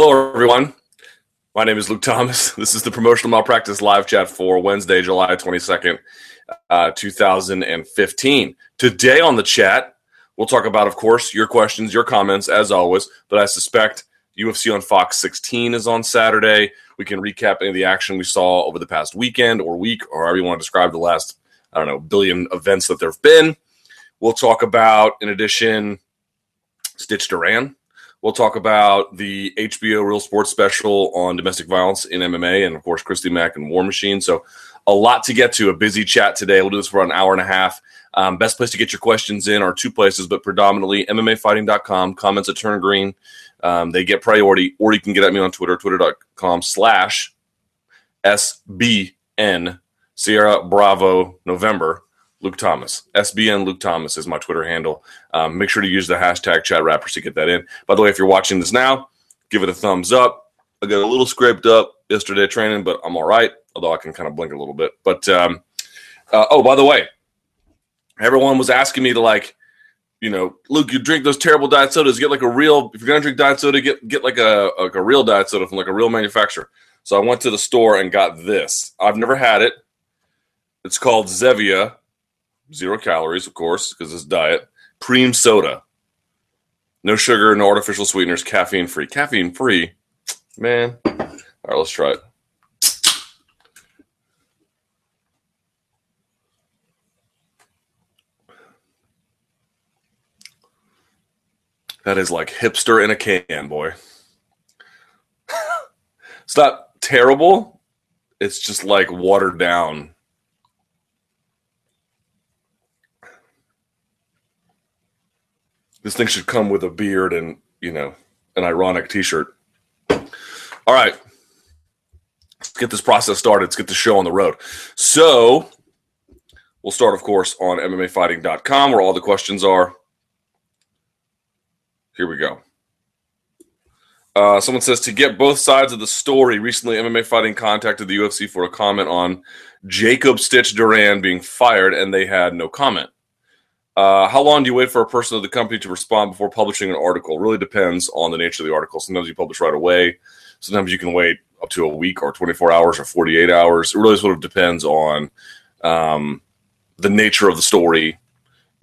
Hello, everyone. My name is Luke Thomas. This is the Promotional Malpractice live chat for Wednesday, July 22nd, uh, 2015. Today on the chat, we'll talk about, of course, your questions, your comments, as always. But I suspect UFC on Fox 16 is on Saturday. We can recap any of the action we saw over the past weekend or week, or however you want to describe the last, I don't know, billion events that there have been. We'll talk about, in addition, Stitch Duran We'll talk about the HBO Real Sports special on domestic violence in MMA, and of course, Christy Mack and War Machine. So, a lot to get to. A busy chat today. We'll do this for an hour and a half. Um, best place to get your questions in are two places, but predominantly MMAfighting.com. Comments at Turn Green. Um, they get priority, or you can get at me on Twitter, twitter.com slash SBN Sierra Bravo November Luke Thomas. SBN Luke Thomas is my Twitter handle. Um, make sure to use the hashtag chat rappers to get that in. By the way, if you're watching this now, give it a thumbs up. I got a little scraped up yesterday training, but I'm all right, although I can kind of blink a little bit. But um, uh, oh, by the way, everyone was asking me to like, you know, Luke, you drink those terrible diet sodas. Get like a real. If you're gonna drink diet soda, get get like a like a real diet soda from like a real manufacturer. So I went to the store and got this. I've never had it. It's called Zevia zero calories, of course, because it's diet. Cream soda, no sugar, no artificial sweeteners, caffeine free. Caffeine free, man. All right, let's try it. That is like hipster in a can, boy. it's not terrible. It's just like watered down This thing should come with a beard and, you know, an ironic t shirt. All right. Let's get this process started. Let's get the show on the road. So, we'll start, of course, on MMAfighting.com where all the questions are. Here we go. Uh, someone says to get both sides of the story. Recently, MMA Fighting contacted the UFC for a comment on Jacob Stitch Duran being fired, and they had no comment. Uh, how long do you wait for a person of the company to respond before publishing an article? Really depends on the nature of the article. Sometimes you publish right away. Sometimes you can wait up to a week or 24 hours or 48 hours. It really sort of depends on um, the nature of the story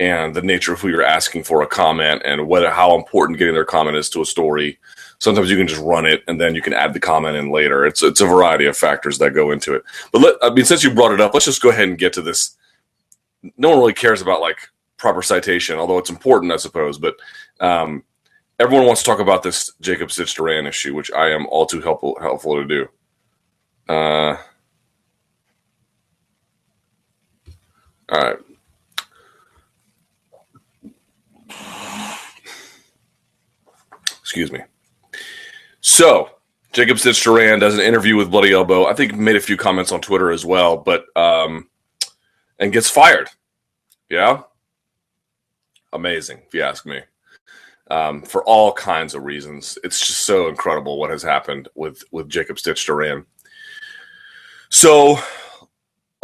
and the nature of who you're asking for a comment and whether how important getting their comment is to a story. Sometimes you can just run it and then you can add the comment in later. It's it's a variety of factors that go into it. But let, I mean, since you brought it up, let's just go ahead and get to this. No one really cares about like proper citation, although it's important, I suppose. But um, everyone wants to talk about this Jacob Stitch Duran issue, which I am all too helpful helpful to do. Uh, all right. Excuse me. So, Jacob Stitch Duran does an interview with Bloody Elbow. I think made a few comments on Twitter as well, but um, and gets fired. Yeah amazing, if you ask me. Um, for all kinds of reasons, it's just so incredible what has happened with with Jacob Stitch Duran. So,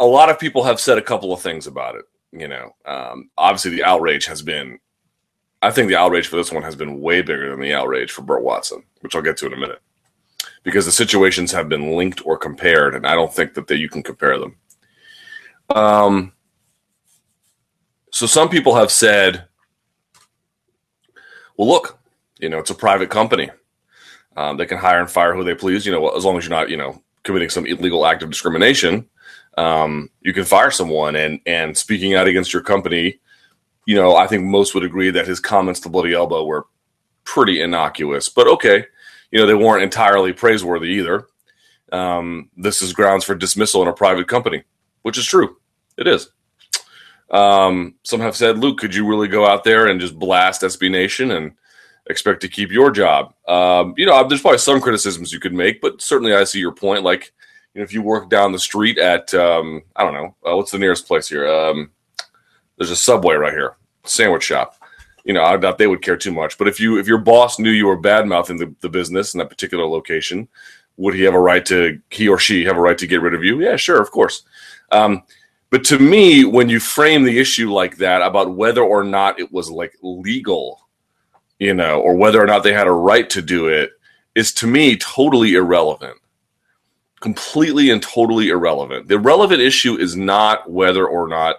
a lot of people have said a couple of things about it. You know, um, obviously the outrage has been. I think the outrage for this one has been way bigger than the outrage for Burt Watson, which I'll get to in a minute, because the situations have been linked or compared, and I don't think that they, you can compare them. Um. So some people have said well, look, you know, it's a private company. Um, they can hire and fire who they please. You know, as long as you're not, you know, committing some illegal act of discrimination, um, you can fire someone. And and speaking out against your company, you know, I think most would agree that his comments to Bloody Elbow were pretty innocuous. But okay, you know, they weren't entirely praiseworthy either. Um, this is grounds for dismissal in a private company, which is true. It is. Um, some have said, Luke, could you really go out there and just blast SB Nation and expect to keep your job? Um, you know, there's probably some criticisms you could make, but certainly I see your point. Like, you know, if you work down the street at, um, I don't know, uh, what's the nearest place here? Um, there's a Subway right here, sandwich shop. You know, I doubt they would care too much. But if you, if your boss knew you were bad mouthing the, the business in that particular location, would he have a right to, he or she have a right to get rid of you? Yeah, sure, of course. Um, but to me, when you frame the issue like that about whether or not it was like legal, you know, or whether or not they had a right to do it, is to me totally irrelevant. Completely and totally irrelevant. The relevant issue is not whether or not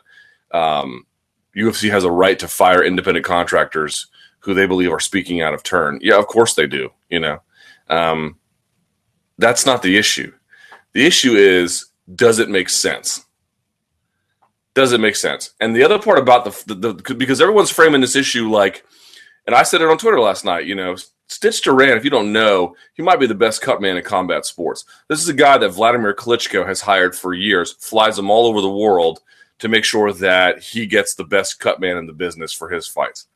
um, UFC has a right to fire independent contractors who they believe are speaking out of turn. Yeah, of course they do. You know, um, that's not the issue. The issue is, does it make sense? Does it make sense? And the other part about the, the, the because everyone's framing this issue like, and I said it on Twitter last night. You know, Stitch Duran, if you don't know, he might be the best cut man in combat sports. This is a guy that Vladimir Klitschko has hired for years, flies him all over the world to make sure that he gets the best cut man in the business for his fights.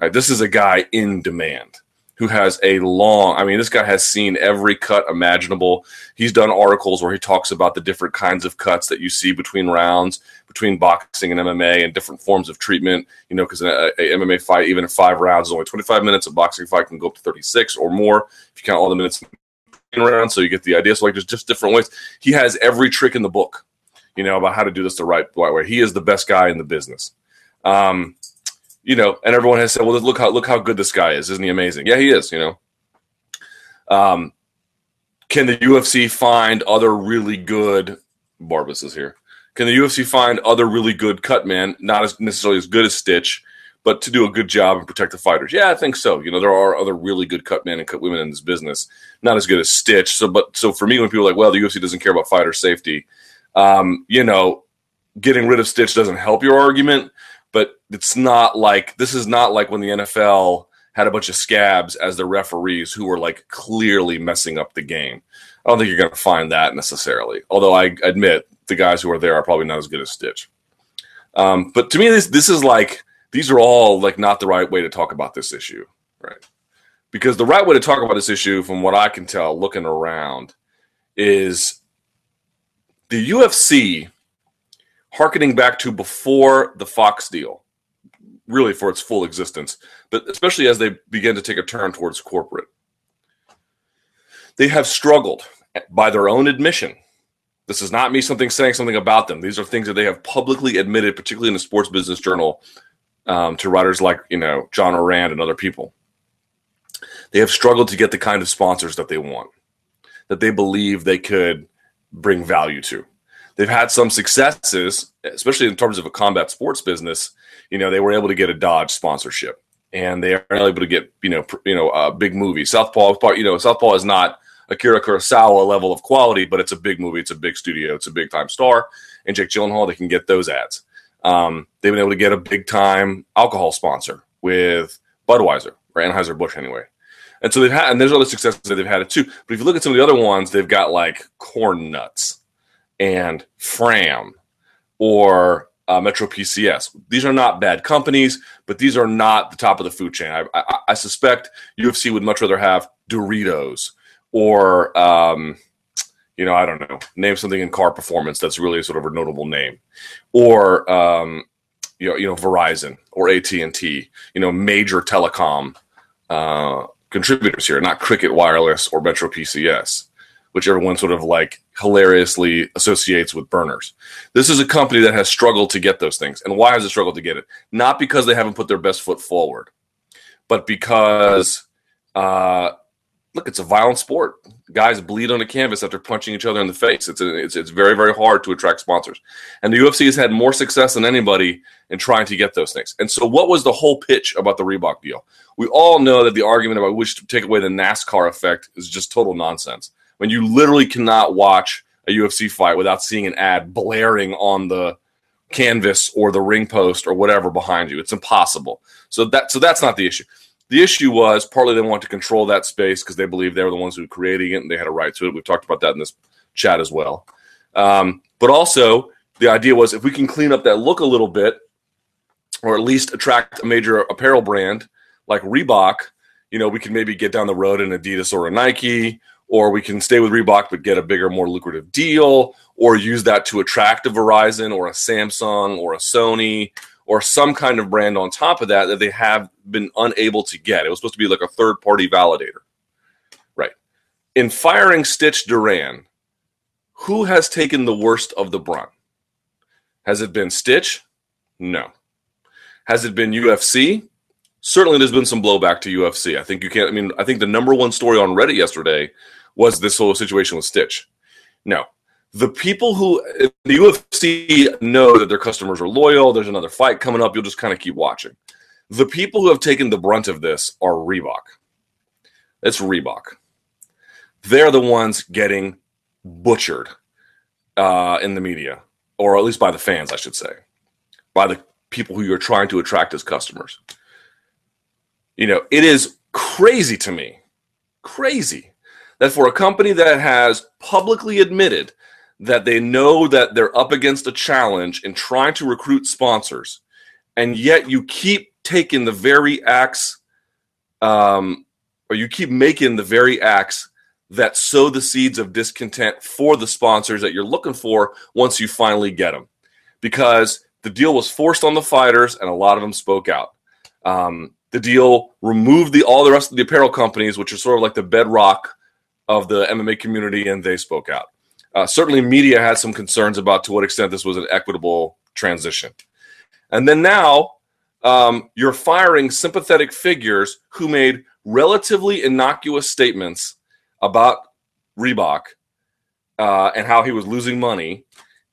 Right, this is a guy in demand who has a long, I mean, this guy has seen every cut imaginable. He's done articles where he talks about the different kinds of cuts that you see between rounds, between boxing and MMA, and different forms of treatment. You know, because an a, a MMA fight, even in five rounds, is only 25 minutes. A boxing fight can go up to 36 or more if you count all the minutes around. So you get the idea. So, like, there's just different ways. He has every trick in the book, you know, about how to do this the right, way. He is the best guy in the business. Um, you know, and everyone has said, "Well, look how look how good this guy is! Isn't he amazing?" Yeah, he is. You know, um, can the UFC find other really good? Barbas is here. Can the UFC find other really good cut men, not as necessarily as good as Stitch, but to do a good job and protect the fighters? Yeah, I think so. You know, there are other really good cut men and cut women in this business, not as good as Stitch. So, but so for me, when people are like, "Well, the UFC doesn't care about fighter safety," um, you know, getting rid of Stitch doesn't help your argument but it's not like this is not like when the NFL had a bunch of scabs as the referees who were like clearly messing up the game. I don't think you're going to find that necessarily. Although I admit the guys who are there are probably not as good as Stitch. Um, but to me, this this is like these are all like not the right way to talk about this issue, right? Because the right way to talk about this issue, from what I can tell, looking around, is the UFC harkening back to before the Fox deal, really for its full existence, but especially as they begin to take a turn towards corporate. They have struggled by their own admission. This is not me something saying something about them. These are things that they have publicly admitted, particularly in the Sports Business Journal, um, to writers like you know John Ourand and other people. They have struggled to get the kind of sponsors that they want, that they believe they could bring value to they've had some successes, especially in terms of a combat sports business. You know, they were able to get a Dodge sponsorship, and they are able to get you know pr- you know a big movie. Southpaw, you know, Southpaw is not Akira Kurosawa level of quality, but it's a big movie. It's a big studio. It's a big time star. And Jake Gyllenhaal, they can get those ads. Um, they've been able to get a big time alcohol sponsor with Budweiser or Anheuser Busch anyway. And so they've had, and there's other successes that they've had it too. But if you look at some of the other ones, they've got like corn nuts and Fram or uh, Metro PCS. These are not bad companies, but these are not the top of the food chain. I, I, I suspect UFC would much rather have Doritos or, um, you know, I don't know, name something in car performance that's really sort of a notable name, or um, you know, you know, Verizon or AT and T, you know, major telecom uh, contributors here, not Cricket Wireless or Metro PCS which everyone sort of like hilariously associates with burners. This is a company that has struggled to get those things. And why has it struggled to get it? Not because they haven't put their best foot forward, but because uh, look, it's a violent sport. Guys bleed on a canvas after punching each other in the face. It's, a, it's it's very very hard to attract sponsors, and the UFC has had more success than anybody in trying to get those things. And so, what was the whole pitch about the Reebok deal? We all know that the argument about which to take away the NASCAR effect is just total nonsense when you literally cannot watch a UFC fight without seeing an ad blaring on the canvas or the ring post or whatever behind you. It's impossible. So that so that's not the issue. The issue was partly they want to control that space because they believe they were the ones who were creating it and they had a right to it. We've talked about that in this chat as well. Um, but also the idea was if we can clean up that look a little bit, or at least attract a major apparel brand like Reebok, you know, we can maybe get down the road in Adidas or a Nike or we can stay with Reebok but get a bigger, more lucrative deal, or use that to attract a Verizon or a Samsung or a Sony or some kind of brand on top of that that they have been unable to get. It was supposed to be like a third party validator. Right. In firing Stitch Duran, who has taken the worst of the brunt? Has it been Stitch? No. Has it been UFC? Certainly there's been some blowback to UFC. I think you can't. I mean, I think the number one story on Reddit yesterday was this whole situation with Stitch. Now, the people who the UFC know that their customers are loyal. There's another fight coming up. You'll just kind of keep watching. The people who have taken the brunt of this are Reebok. It's Reebok. They're the ones getting butchered uh, in the media, or at least by the fans, I should say, by the people who you're trying to attract as customers. You know, it is crazy to me, crazy that for a company that has publicly admitted that they know that they're up against a challenge in trying to recruit sponsors, and yet you keep taking the very acts, um, or you keep making the very acts that sow the seeds of discontent for the sponsors that you're looking for once you finally get them. Because the deal was forced on the fighters, and a lot of them spoke out. Um, the deal removed the all the rest of the apparel companies, which are sort of like the bedrock of the MMA community, and they spoke out. Uh, certainly, media had some concerns about to what extent this was an equitable transition. And then now, um, you're firing sympathetic figures who made relatively innocuous statements about Reebok uh, and how he was losing money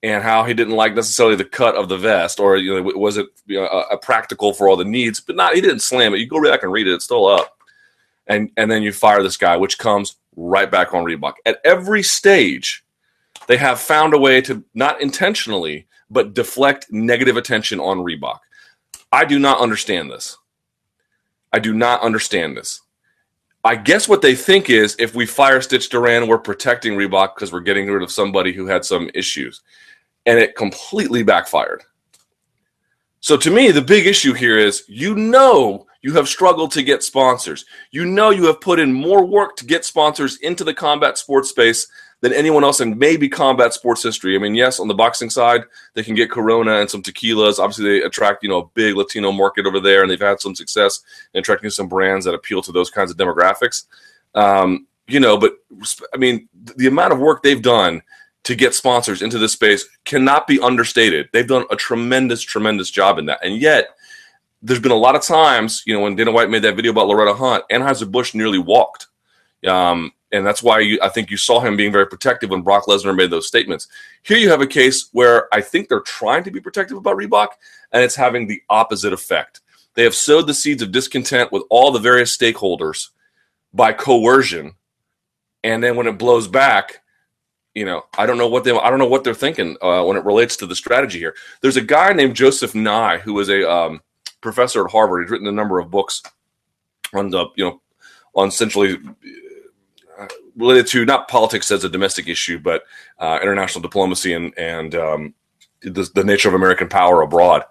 and how he didn't like necessarily the cut of the vest or you know was it you know, a, a practical for all the needs but not he didn't slam it. You go back and read it it's still up. And and then you fire this guy which comes right back on Reebok. At every stage they have found a way to not intentionally but deflect negative attention on Reebok. I do not understand this. I do not understand this. I guess what they think is if we fire Stitch Duran, we're protecting Reebok because we're getting rid of somebody who had some issues. And it completely backfired. So to me, the big issue here is you know you have struggled to get sponsors. You know you have put in more work to get sponsors into the combat sports space than anyone else in maybe combat sports history. I mean, yes, on the boxing side, they can get Corona and some tequilas. Obviously, they attract you know a big Latino market over there, and they've had some success in attracting some brands that appeal to those kinds of demographics. Um, you know, but I mean, the amount of work they've done to get sponsors into this space cannot be understated. They've done a tremendous, tremendous job in that, and yet. There's been a lot of times, you know, when Dana White made that video about Loretta Hunt, Anheuser Busch nearly walked. Um, and that's why you, I think you saw him being very protective when Brock Lesnar made those statements. Here you have a case where I think they're trying to be protective about Reebok, and it's having the opposite effect. They have sowed the seeds of discontent with all the various stakeholders by coercion, and then when it blows back, you know, I don't know what they, I don't know what they're thinking uh, when it relates to the strategy here. There's a guy named Joseph Nye who is a um, professor at Harvard. He's written a number of books on the, you know, on essentially related to not politics as a domestic issue, but uh, international diplomacy and and um, the, the, nature of American power abroad.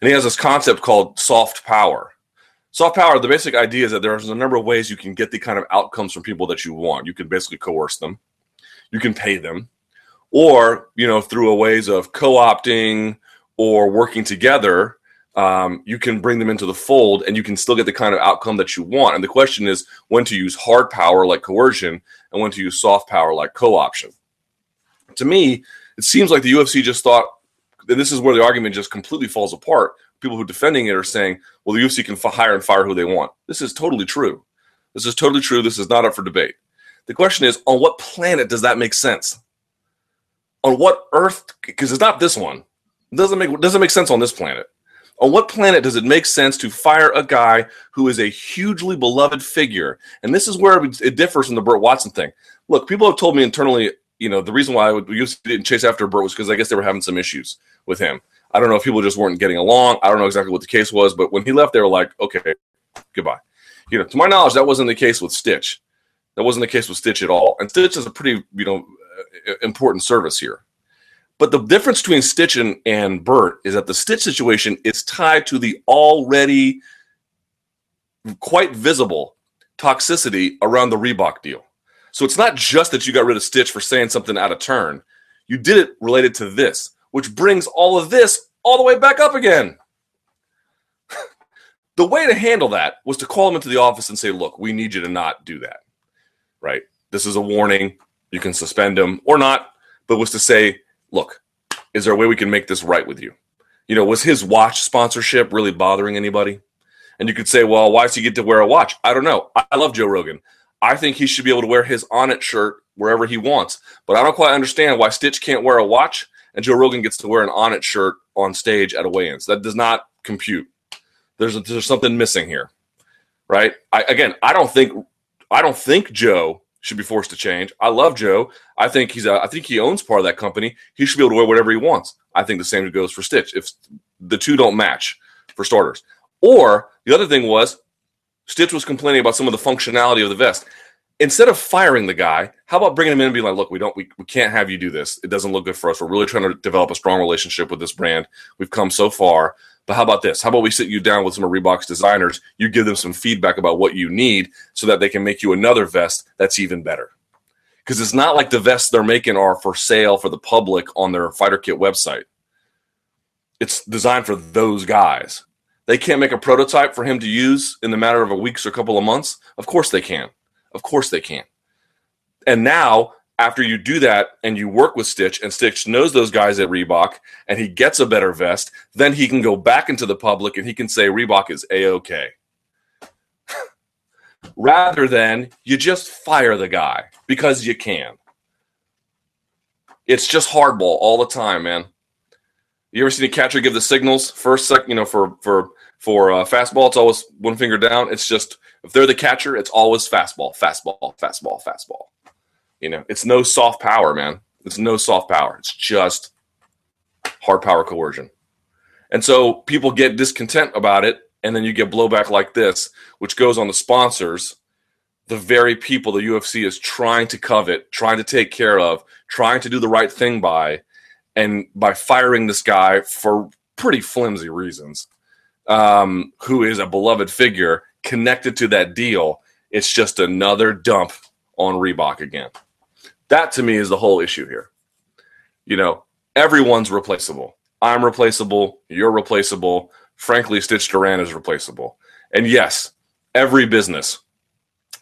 And he has this concept called soft power. Soft power. The basic idea is that there's a number of ways you can get the kind of outcomes from people that you want. You can basically coerce them, you can pay them, or you know through a ways of co-opting or working together um, you can bring them into the fold and you can still get the kind of outcome that you want. And the question is when to use hard power like coercion and when to use soft power like co option. To me, it seems like the UFC just thought, and this is where the argument just completely falls apart. People who are defending it are saying, well, the UFC can hire and fire who they want. This is totally true. This is totally true. This is not up for debate. The question is, on what planet does that make sense? On what earth? Because it's not this one. It doesn't make doesn't make sense on this planet on what planet does it make sense to fire a guy who is a hugely beloved figure? And this is where it differs from the Burt Watson thing. Look, people have told me internally, you know, the reason why I didn't chase after Burt was because I guess they were having some issues with him. I don't know if people just weren't getting along. I don't know exactly what the case was, but when he left, they were like, okay, goodbye. You know, to my knowledge, that wasn't the case with Stitch. That wasn't the case with Stitch at all. And Stitch is a pretty, you know, uh, important service here. But the difference between Stitch and, and Burt is that the Stitch situation is tied to the already quite visible toxicity around the Reebok deal. So it's not just that you got rid of Stitch for saying something out of turn. You did it related to this, which brings all of this all the way back up again. the way to handle that was to call him into the office and say, look, we need you to not do that. Right? This is a warning. You can suspend him or not, but was to say, look, is there a way we can make this right with you? You know, was his watch sponsorship really bothering anybody? And you could say, well, why does he get to wear a watch? I don't know. I love Joe Rogan. I think he should be able to wear his Onnit shirt wherever he wants. But I don't quite understand why Stitch can't wear a watch and Joe Rogan gets to wear an Onnit shirt on stage at a weigh-ins. That does not compute. There's there's something missing here, right? I, again, I don't think I don't think Joe should be forced to change. I love Joe. I think he's a, I think he owns part of that company. He should be able to wear whatever he wants. I think the same goes for Stitch. If the two don't match, for starters. Or the other thing was Stitch was complaining about some of the functionality of the vest. Instead of firing the guy, how about bringing him in and being like, "Look, we don't, we, we can't have you do this. It doesn't look good for us. We're really trying to develop a strong relationship with this brand. We've come so far, but how about this? How about we sit you down with some of Reebok's designers? You give them some feedback about what you need, so that they can make you another vest that's even better." Because it's not like the vests they're making are for sale for the public on their fighter kit website. It's designed for those guys. They can't make a prototype for him to use in the matter of a weeks or a couple of months. Of course they can. Of course they can. And now, after you do that and you work with Stitch, and Stitch knows those guys at Reebok, and he gets a better vest, then he can go back into the public and he can say Reebok is a okay. Rather than you just fire the guy because you can. It's just hardball all the time, man. You ever seen a catcher give the signals first, second, you know, for for for uh, fastball, it's always one finger down. It's just if they're the catcher, it's always fastball, fastball, fastball, fastball. You know, it's no soft power, man. It's no soft power. It's just hard power coercion. And so people get discontent about it, and then you get blowback like this, which goes on the sponsors, the very people the UFC is trying to covet, trying to take care of, trying to do the right thing by, and by firing this guy for pretty flimsy reasons um, who is a beloved figure connected to that deal, it's just another dump on Reebok again. That to me is the whole issue here. You know, everyone's replaceable. I'm replaceable. You're replaceable. Frankly, Stitch Duran is replaceable. And yes, every business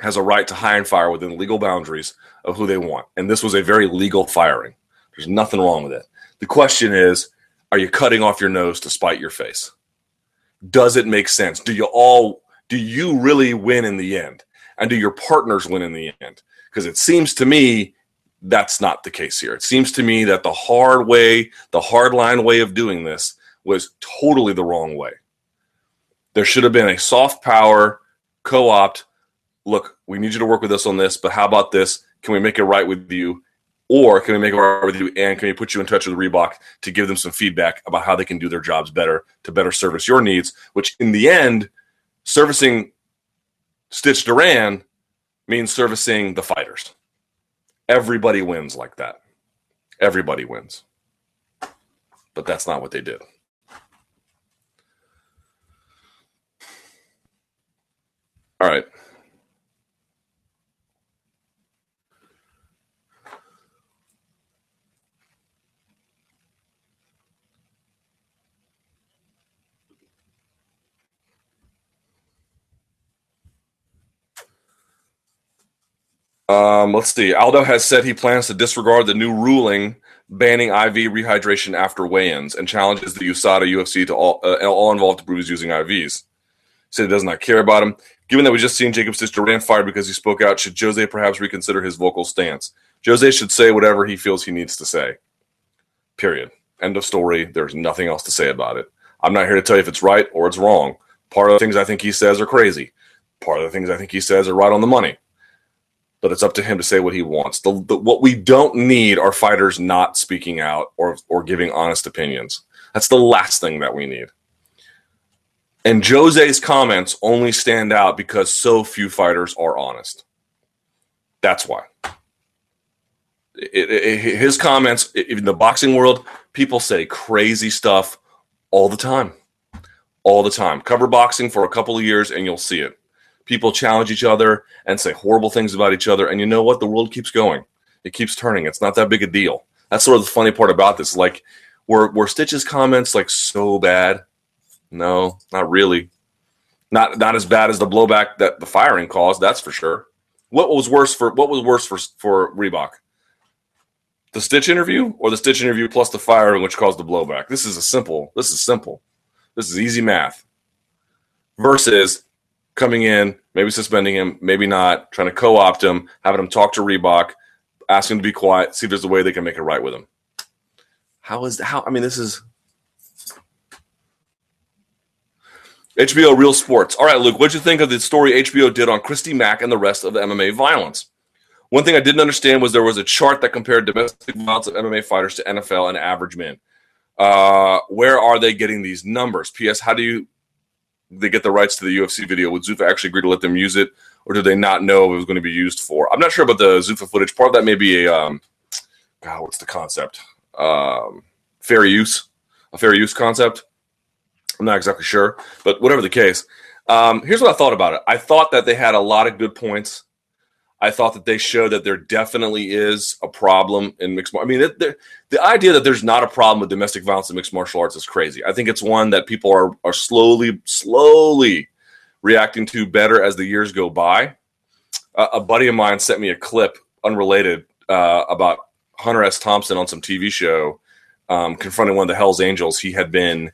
has a right to hire and fire within legal boundaries of who they want. And this was a very legal firing. There's nothing wrong with it. The question is, are you cutting off your nose to spite your face? does it make sense? Do you all do you really win in the end? And do your partners win in the end? Because it seems to me that's not the case here. It seems to me that the hard way, the hard line way of doing this was totally the wrong way. There should have been a soft power co opt. Look, we need you to work with us on this, but how about this? Can we make it right with you? Or can we make it right with you and can we put you in touch with Reebok to give them some feedback about how they can do their jobs better to better service your needs? Which in the end, servicing Stitch Duran means servicing the fighters. Everybody wins like that. Everybody wins. But that's not what they did. All right. Um, let's see. Aldo has said he plans to disregard the new ruling banning IV rehydration after weigh-ins and challenges the USADA UFC to all, uh, all involved to prove he's using IVs. Said he does not care about him. Given that we just seen Jacob Stitch Duran fired because he spoke out, should Jose perhaps reconsider his vocal stance? Jose should say whatever he feels he needs to say. Period. End of story. There's nothing else to say about it. I'm not here to tell you if it's right or it's wrong. Part of the things I think he says are crazy. Part of the things I think he says are right on the money but it's up to him to say what he wants. The, the, what we don't need are fighters not speaking out or or giving honest opinions. That's the last thing that we need. And Jose's comments only stand out because so few fighters are honest. That's why. It, it, his comments in the boxing world, people say crazy stuff all the time. All the time. Cover boxing for a couple of years and you'll see it people challenge each other and say horrible things about each other. And you know what? The world keeps going. It keeps turning. It's not that big a deal. That's sort of the funny part about this. Like, were were Stitch's comments like so bad? No, not really. Not not as bad as the blowback that the firing caused. That's for sure. What was worse for what was worse for for Reebok? The Stitch interview or the Stitch interview plus the firing, which caused the blowback? This is a simple. This is simple. This is easy math. versus coming in, maybe suspending him, maybe not, trying to co-opt him, having him talk to Reebok, asking him to be quiet, see if there's a way they can make it right with him. How is how? I mean, this is HBO Real Sports. All right, Luke, what'd you think of the story HBO did on Christy Mack and the rest of the MMA violence? One thing I didn't understand was there was a chart that compared domestic violence of MMA fighters to NFL and average men. Uh, where are they getting these numbers? P.S. How do you they get the rights to the UFC video? Would Zuffa actually agree to let them use it, or did they not know it was going to be used for? I'm not sure about the Zuffa footage. Part of that may be a um, God, what's the concept? Um, fair use, a fair use concept. I'm not exactly sure, but whatever the case, um, here's what I thought about it. I thought that they had a lot of good points. I thought that they showed that there definitely is a problem in mixed. I mean, the, the idea that there's not a problem with domestic violence in mixed martial arts is crazy. I think it's one that people are are slowly, slowly reacting to better as the years go by. Uh, a buddy of mine sent me a clip, unrelated, uh, about Hunter S. Thompson on some TV show um, confronting one of the Hell's Angels. He had been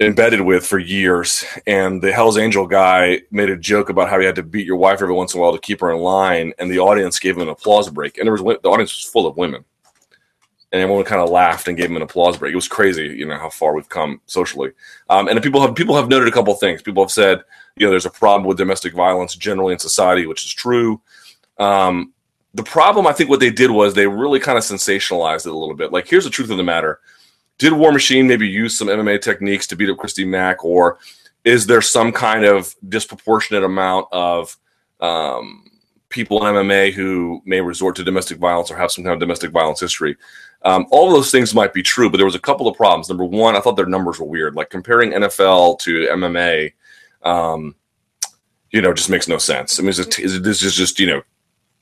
embedded with for years. And the Hell's Angel guy made a joke about how he had to beat your wife every once in a while to keep her in line. And the audience gave him an applause break. And there was the audience was full of women. And everyone kind of laughed and gave him an applause break. It was crazy, you know, how far we've come socially. Um, and people have people have noted a couple things. People have said, you know, there's a problem with domestic violence generally in society, which is true. Um, the problem, I think, what they did was they really kind of sensationalized it a little bit. Like, here's the truth of the matter: did War Machine maybe use some MMA techniques to beat up Christy Mack, or is there some kind of disproportionate amount of um, people in MMA who may resort to domestic violence or have some kind of domestic violence history? Um, all of those things might be true, but there was a couple of problems. Number one, I thought their numbers were weird. Like comparing NFL to MMA, um, you know, just makes no sense. I mean, this is just you know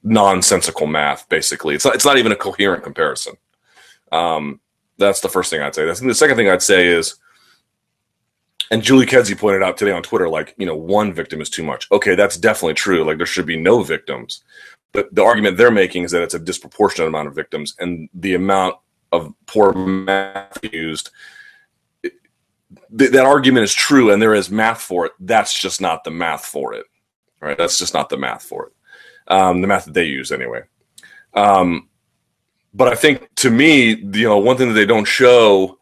nonsensical math. Basically, it's not. It's not even a coherent comparison. Um, that's the first thing I'd say. Think the second thing I'd say is, and Julie Kedzie pointed out today on Twitter, like, you know, one victim is too much. Okay, that's definitely true. Like, there should be no victims. But the argument they're making is that it's a disproportionate amount of victims, and the amount of poor math used. that argument is true, and there is math for it. That's just not the math for it, right? That's just not the math for it. Um, the math that they use, anyway. Um, but I think to me, you know, one thing that they don't show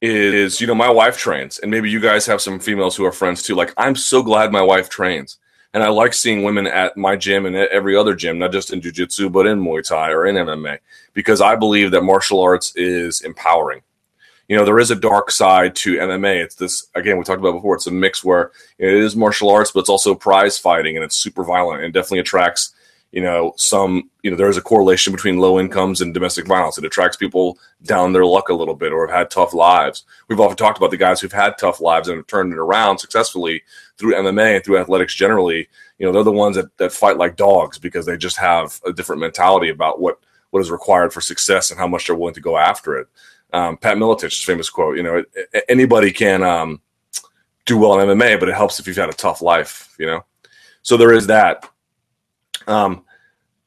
is, you know, my wife trains, and maybe you guys have some females who are friends too. Like, I'm so glad my wife trains. And I like seeing women at my gym and at every other gym, not just in jujitsu, but in Muay Thai or in MMA, because I believe that martial arts is empowering. You know, there is a dark side to MMA. It's this, again, we talked about before, it's a mix where it is martial arts, but it's also prize fighting and it's super violent and definitely attracts you know, some, you know, there is a correlation between low incomes and domestic violence. It attracts people down their luck a little bit or have had tough lives. We've often talked about the guys who've had tough lives and have turned it around successfully through MMA and through athletics generally. You know, they're the ones that, that fight like dogs because they just have a different mentality about what, what is required for success and how much they're willing to go after it. Um, Pat Miletich's famous quote, you know, anybody can um, do well in MMA, but it helps if you've had a tough life, you know? So there is that. Um,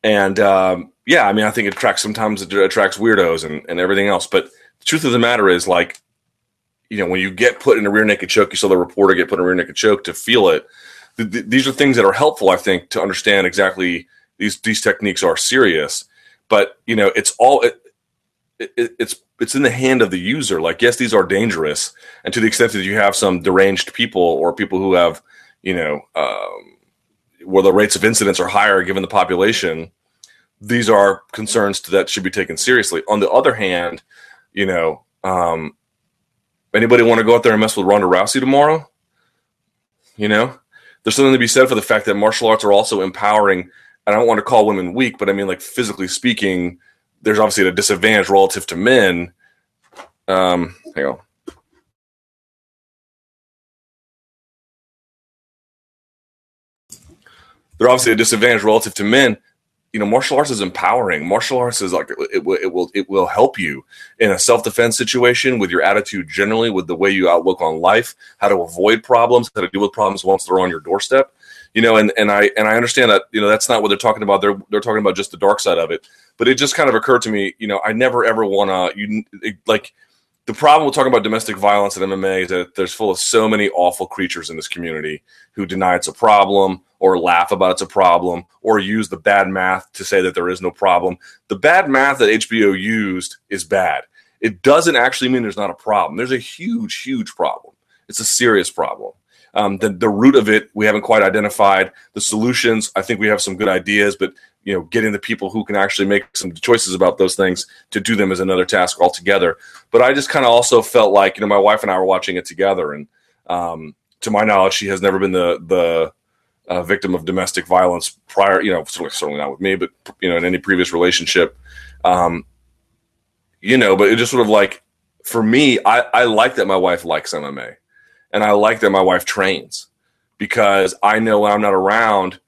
and um, yeah, I mean, I think it attracts sometimes it attracts weirdos and, and everything else. But the truth of the matter is, like, you know, when you get put in a rear naked choke, you saw the reporter get put in a rear naked choke to feel it. Th- th- these are things that are helpful, I think, to understand exactly these these techniques are serious. But you know, it's all it, it, it's it's in the hand of the user. Like, yes, these are dangerous, and to the extent that you have some deranged people or people who have, you know, um, where the rates of incidents are higher given the population, these are concerns that should be taken seriously. On the other hand, you know, um, anybody want to go out there and mess with Ronda Rousey tomorrow? You know, there's something to be said for the fact that martial arts are also empowering. And I don't want to call women weak, but I mean, like physically speaking, there's obviously a disadvantage relative to men. Um, hang on. They're obviously a disadvantage relative to men. You know, martial arts is empowering. Martial arts is like it will it will it will help you in a self defense situation with your attitude generally, with the way you outlook on life, how to avoid problems, how to deal with problems once they're on your doorstep. You know, and and I and I understand that you know that's not what they're talking about. They're they're talking about just the dark side of it. But it just kind of occurred to me, you know, I never ever want to you like the problem with talking about domestic violence in MMA is that there's full of so many awful creatures in this community who deny it's a problem or laugh about it's a problem or use the bad math to say that there is no problem. The bad math that HBO used is bad. It doesn't actually mean there's not a problem. There's a huge, huge problem. It's a serious problem. Um, the, the root of it, we haven't quite identified. The solutions, I think we have some good ideas, but you know, getting the people who can actually make some choices about those things to do them is another task altogether. But I just kind of also felt like, you know, my wife and I were watching it together, and um, to my knowledge, she has never been the the uh, victim of domestic violence prior. You know, certainly not with me, but you know, in any previous relationship. Um, you know, but it just sort of like for me, I, I like that my wife likes MMA, and I like that my wife trains because I know when I'm not around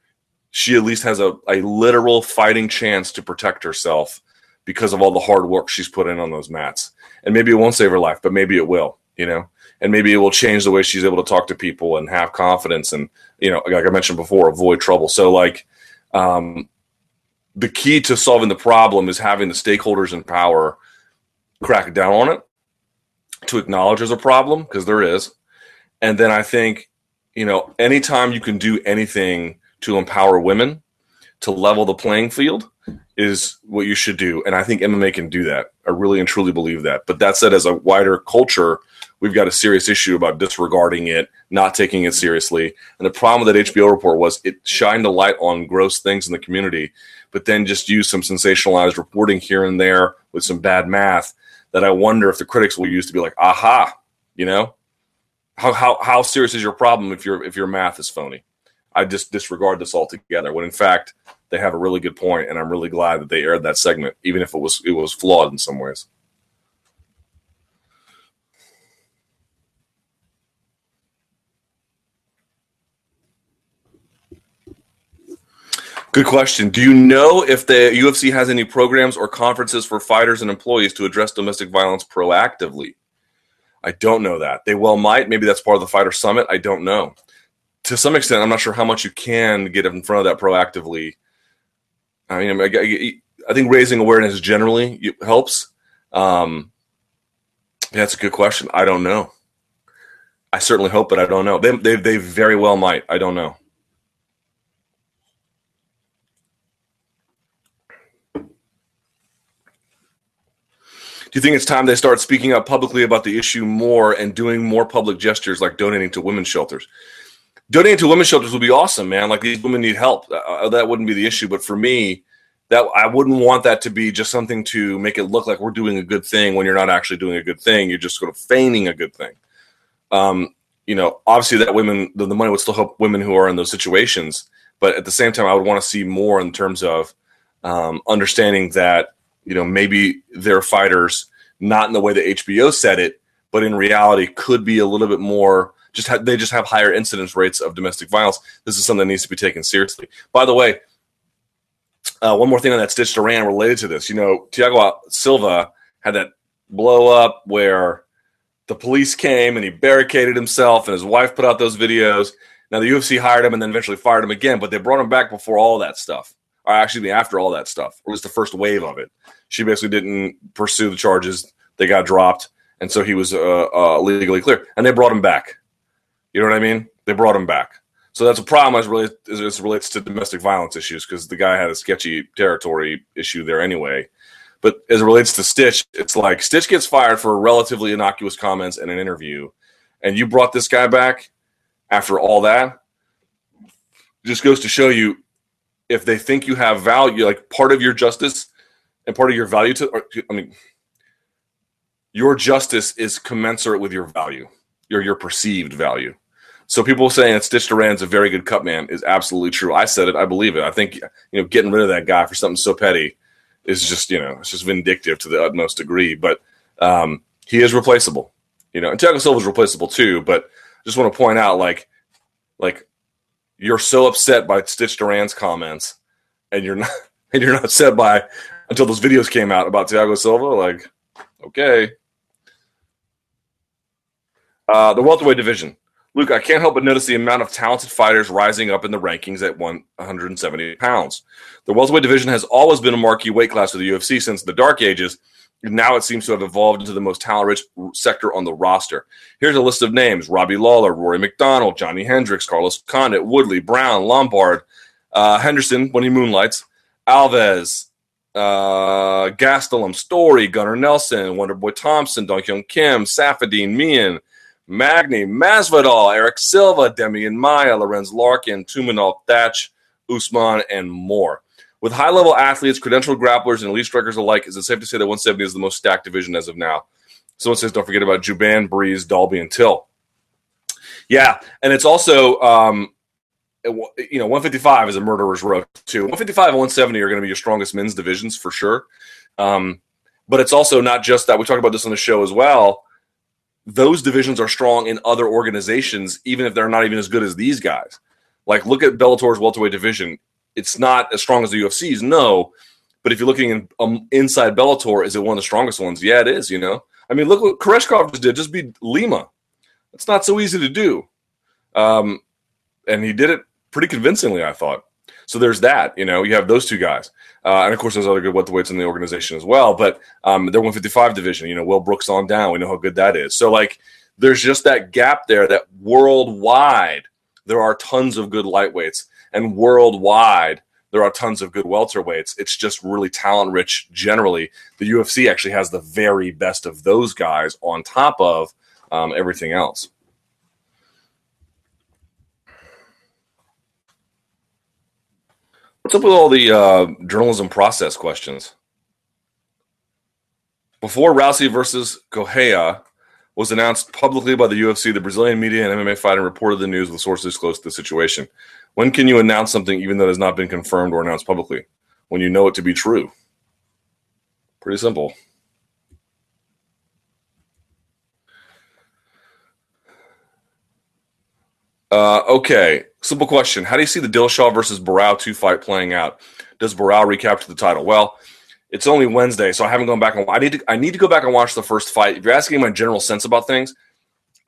she at least has a, a literal fighting chance to protect herself because of all the hard work she's put in on those mats. And maybe it won't save her life, but maybe it will, you know? And maybe it will change the way she's able to talk to people and have confidence and, you know, like I mentioned before, avoid trouble. So, like, um, the key to solving the problem is having the stakeholders in power crack down on it to acknowledge there's a problem because there is. And then I think, you know, anytime you can do anything to empower women to level the playing field is what you should do. And I think MMA can do that. I really and truly believe that. But that said, as a wider culture, we've got a serious issue about disregarding it, not taking it seriously. And the problem with that HBO report was it shined a light on gross things in the community, but then just used some sensationalized reporting here and there with some bad math that I wonder if the critics will use to be like, aha, you know? How, how, how serious is your problem if your if your math is phony? I just disregard this altogether. When in fact they have a really good point, and I'm really glad that they aired that segment, even if it was it was flawed in some ways. Good question. Do you know if the UFC has any programs or conferences for fighters and employees to address domestic violence proactively? I don't know that. They well might. Maybe that's part of the fighter summit. I don't know to some extent, I'm not sure how much you can get in front of that proactively. I mean, I, I think raising awareness generally helps. Um, that's a good question. I don't know. I certainly hope, but I don't know. They, they, they very well might. I don't know. Do you think it's time they start speaking up publicly about the issue more and doing more public gestures like donating to women's shelters? donating to women's shelters would be awesome, man. Like these women need help. Uh, uh, that wouldn't be the issue. But for me, that I wouldn't want that to be just something to make it look like we're doing a good thing when you're not actually doing a good thing. You're just sort of feigning a good thing. Um, you know, obviously that women, the, the money would still help women who are in those situations. But at the same time, I would want to see more in terms of um, understanding that you know maybe they're fighters not in the way that HBO said it, but in reality could be a little bit more just ha- they just have higher incidence rates of domestic violence. This is something that needs to be taken seriously. By the way, uh, one more thing on that Stitch Duran related to this. You know, Thiago Silva had that blow up where the police came and he barricaded himself, and his wife put out those videos. Now the UFC hired him and then eventually fired him again, but they brought him back before all that stuff, or actually after all that stuff, or least the first wave of it. She basically didn't pursue the charges; they got dropped, and so he was uh, uh, legally clear. And they brought him back. You know what I mean? They brought him back. So that's a problem as, relates, as it relates to domestic violence issues because the guy had a sketchy territory issue there anyway. But as it relates to Stitch, it's like Stitch gets fired for relatively innocuous comments in an interview, and you brought this guy back after all that. Just goes to show you if they think you have value, like part of your justice and part of your value to, or, I mean, your justice is commensurate with your value, your your perceived value. So people saying that Stitch Duran's a very good cut man is absolutely true. I said it. I believe it. I think you know getting rid of that guy for something so petty is just you know it's just vindictive to the utmost degree. But um, he is replaceable. You know, and Thiago Silva is replaceable too. But just want to point out like like you're so upset by Stitch Duran's comments, and you're not and you're not upset by until those videos came out about Thiago Silva. Like, okay. Uh, the welterweight division. Luke, I can't help but notice the amount of talented fighters rising up in the rankings at 170 pounds. The welterweight division has always been a marquee weight class for the UFC since the Dark Ages. Now it seems to have evolved into the most talent rich sector on the roster. Here's a list of names Robbie Lawler, Rory MacDonald, Johnny Hendricks, Carlos Condit, Woodley, Brown, Lombard, uh, Henderson when he moonlights, Alves, uh, Gastelum, Story, Gunnar Nelson, Wonderboy Thompson, Dong Kim, Saffiedine, Meehan, Magny, Masvidal, Erick Silva, Demian Maia, Lorenz Larkin, Tumenov, Thatch, Usman, and more. With high level athletes, credentialed grapplers, and elite strikers alike, is it safe to say that 170 is the most stacked division as of now? Someone says, don't forget about Juban, Breeze, Dalby, and Till. Yeah, and it's also, um, you know, 155 is a murderer's row too. 155 and 170 are going to be your strongest men's divisions for sure. Um, but it's also not just that. We talk about this on the show as well. Those divisions are strong in other organizations, even if they're not even as good as these guys. Like, look at Bellator's welterweight division it's not as strong as the UFC's, no. But if you're looking in, um, inside Bellator, is it one of the strongest ones? Yeah, it is. You know, I mean, look what Koreshkov just did. Just beat Lima. It's not so easy to do, um, and he did it pretty convincingly, I thought. So there's that. You know, you have those two guys, uh, and of course there's other good weights in the organization as well. But um, they're 155 division. You know, Will Brooks on down. We know how good that is. So like, there's just that gap there. That worldwide, there are tons of good lightweights and worldwide there are tons of good welterweights. It's just really talent rich generally. The UFC actually has the very best of those guys on top of um, everything else. What's up with all the uh, journalism process questions? Before Rousey versus Correia was announced publicly by the UFC, the Brazilian media and MMA fighter reported the news with sources close to the situation. When can you announce something even though it has not been confirmed or announced publicly? When you know it to be true. Pretty simple. Uh, okay, simple question. How do you see the Dillashaw versus Barao 2 fight playing out? Does Barao recapture the title? Well, it's only Wednesday, so I haven't gone back and I need to I need to go back and watch the first fight. If you're asking my general sense about things,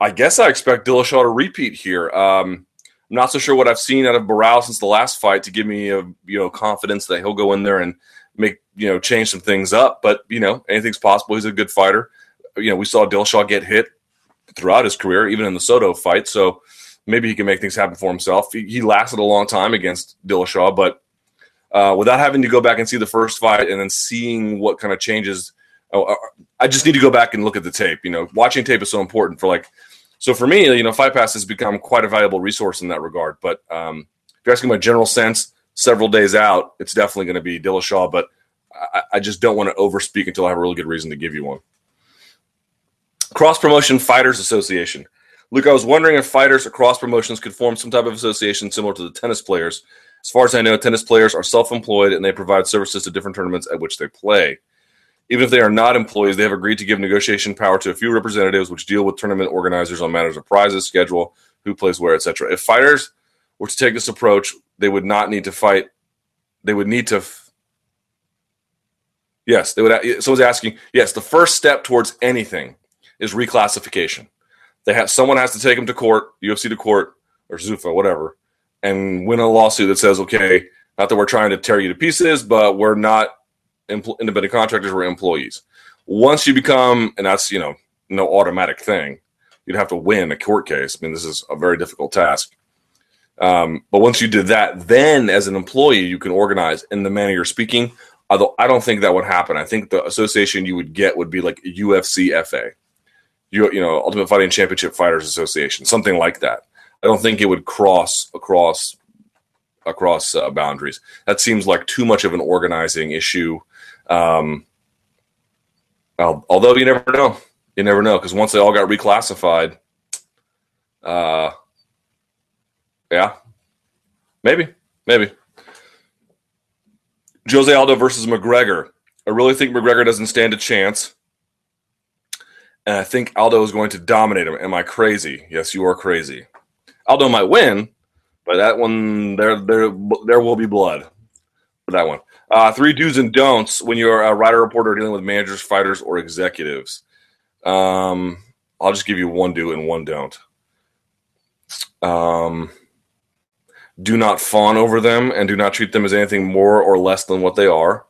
I guess I expect Dillashaw to repeat here. Um, I'm not so sure what I've seen out of Barao since the last fight to give me a you know confidence that he'll go in there and make you know change some things up. But you know anything's possible. He's a good fighter. You know we saw Dillashaw get hit throughout his career, even in the Soto fight. So maybe he can make things happen for himself. He, he lasted a long time against Dillashaw, but uh, without having to go back and see the first fight and then seeing what kind of changes. Oh, uh, I just need to go back and look at the tape. You know, watching tape is so important for like so for me, you know, Fight Pass has become quite a valuable resource in that regard. But um, if you're asking my general sense, several days out, it's definitely going to be Dillashaw. But I, I just don't want to overspeak until I have a really good reason to give you one. Cross Promotion Fighters Association. Luke, I was wondering if fighters across promotions could form some type of association similar to the tennis players. As far as I know, tennis players are self employed and they provide services to different tournaments at which they play. Even if they are not employees, they have agreed to give negotiation power to a few representatives which deal with tournament organizers on matters of prizes, schedule, who plays where, etc. If fighters were to take this approach, they would not need to fight. They would need to. F- yes, they would. Someone's asking. Yes, the first step towards anything is reclassification. They have someone has to take them to court, UFC to court, or Zuffa, whatever, and win a lawsuit that says, okay, not that we're trying to tear you to pieces, but we're not empl- independent contractors were employees. Once you become, and that's you know no automatic thing, you'd have to win a court case. I mean, this is a very difficult task. Um, but once you did that, then as an employee, you can organize in the manner you're speaking. Although I don't think that would happen. I think the association you would get would be like UFC FA, you you know Ultimate Fighting Championship Fighters Association, something like that. I don't think it would cross across across uh, boundaries. That seems like too much of an organizing issue um, although you never know, you never know because once they all got reclassified, uh, yeah, maybe, maybe. Jose Aldo versus McGregor. I really think McGregor doesn't stand a chance. And I think Aldo is going to dominate him. Am I crazy? Yes, you are crazy. Aldo might win, but that one there there there will be blood for that one. Uh, three do's and don'ts when you're a writer reporter dealing with managers, fighters, or executives. Um, I'll just give you one do and one don't. Um, do not fawn over them and do not treat them as anything more or less than what they are.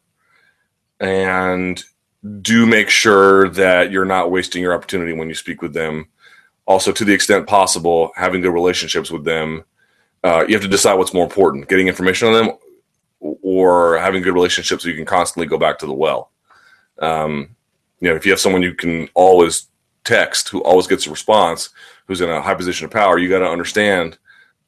And do make sure that you're not wasting your opportunity when you speak with them. Also, to the extent possible, having good relationships with them. Uh, you have to decide what's more important: getting information on them, or having good relationships so you can constantly go back to the well. Um, you know, if you have someone you can always text who always gets a response, who's in a high position of power, you got to understand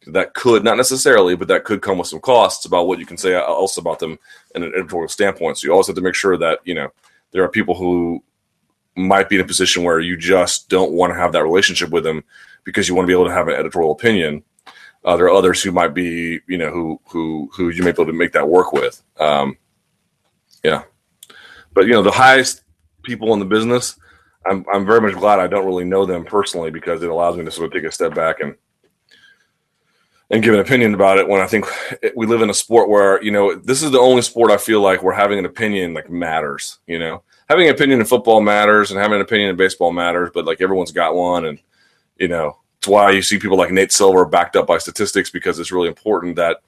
that could not necessarily, but that could come with some costs about what you can say else about them in an editorial standpoint. So you always have to make sure that you know there are people who might be in a position where you just don't want to have that relationship with them because you want to be able to have an editorial opinion. Uh, there are others who might be, you know, who who who you may be able to make that work with. Um, yeah, but you know, the highest people in the business, I'm I'm very much glad I don't really know them personally because it allows me to sort of take a step back and and give an opinion about it when I think we live in a sport where, you know, this is the only sport I feel like where having an opinion like matters, you know. Having an opinion in football matters and having an opinion in baseball matters, but like everyone's got one and you know, it's why you see people like Nate Silver backed up by statistics because it's really important that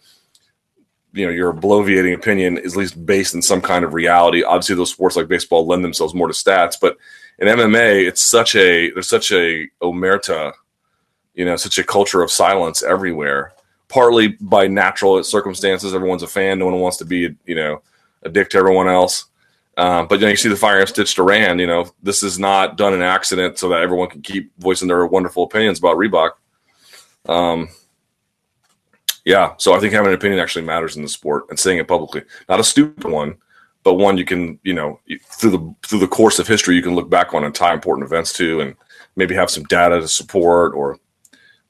you know your bloviating opinion is at least based in some kind of reality. Obviously, those sports like baseball lend themselves more to stats, but in MMA, it's such a there's such a omerta you know, such a culture of silence everywhere. Partly by natural circumstances, everyone's a fan. No one wants to be, you know, a dick to everyone else. Um, but you, know, you see the fire of Stitch Duran. You know, this is not done in accident so that everyone can keep voicing their wonderful opinions about Reebok. Um, yeah, so I think having an opinion actually matters in the sport and saying it publicly. Not a stupid one, but one you can, you know, through the through the course of history, you can look back on and tie important events to, and maybe have some data to support or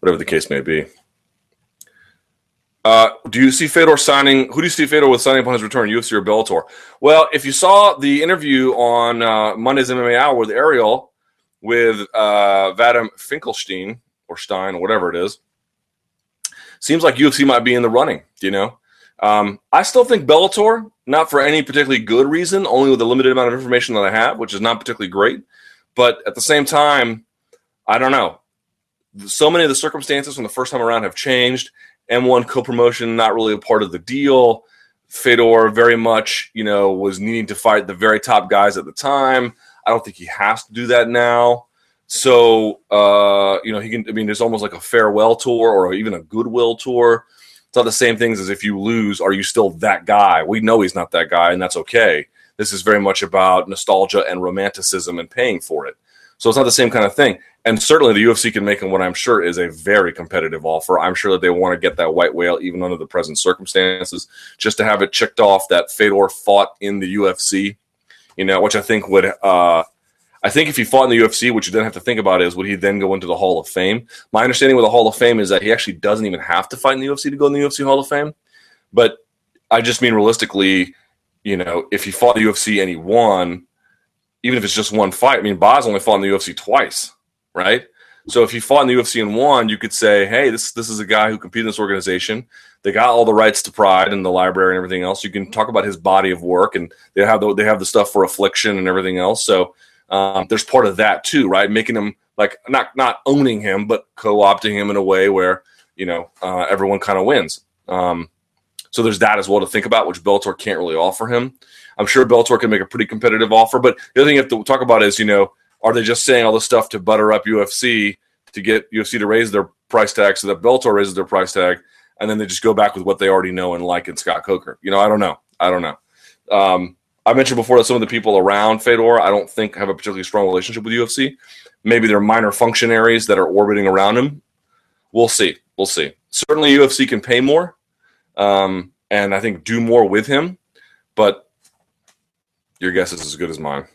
whatever the case may be. Uh, do you see Fedor signing? Who do you see Fedor with signing upon his return, UFC or Bellator? Well, if you saw the interview on uh, Monday's MMA Hour with Ariel with uh, Vadim Finkelstein or Stein or whatever it is, seems like UFC might be in the running. You know, um, I still think Bellator, not for any particularly good reason, only with the limited amount of information that I have, which is not particularly great. But at the same time, I don't know so many of the circumstances from the first time around have changed. M1 co-promotion not really a part of the deal. Fedor very much, you know, was needing to fight the very top guys at the time. I don't think he has to do that now. So, uh, you know, he can. I mean, there's almost like a farewell tour or even a goodwill tour. It's not the same things as if you lose, are you still that guy? We know he's not that guy, and that's okay. This is very much about nostalgia and romanticism and paying for it. So it's not the same kind of thing and certainly the UFC can make him what I'm sure is a very competitive offer. I'm sure that they want to get that white whale even under the present circumstances, just to have it checked off that Fedor fought in the UFC, you know, which I think would. Uh, I think if he fought in the UFC, what you then have to think about is would he then go into the Hall of Fame? My understanding with the Hall of Fame is that he actually doesn't even have to fight in the UFC to go in the UFC Hall of Fame. But I just mean realistically, you know, if he fought the UFC and he won, even if it's just one fight, I mean, Bas only fought in the UFC twice right? So if he fought in the UFC and won, you could say, hey, this this is a guy who competed in this organization. They got all the rights to Pride and the library and everything else. You can talk about his body of work, and they have the, they have the stuff for Affliction and everything else. So um, there's part of that too, right? Making him like not not owning him, but co-opting him in a way where you know uh, everyone kind of wins. Um, so there's that as well to think about, which Bellator can't really offer him. I'm sure Bellator can make a pretty competitive offer, but the other thing you have to talk about is you know are they just saying all this stuff to butter up UFC to get UFC to raise their price tag so that Bellator raises their price tag, and then they just go back with what they already know and like in Scott Coker? You know, I don't know. I don't know. Um, I mentioned before that some of the people around Fedor, I don't think have a particularly strong relationship with UFC. Maybe they're minor functionaries that are orbiting around him. We'll see. We'll see. Certainly, UFC can pay more, um, and I think do more with him. But your guess is as good as mine.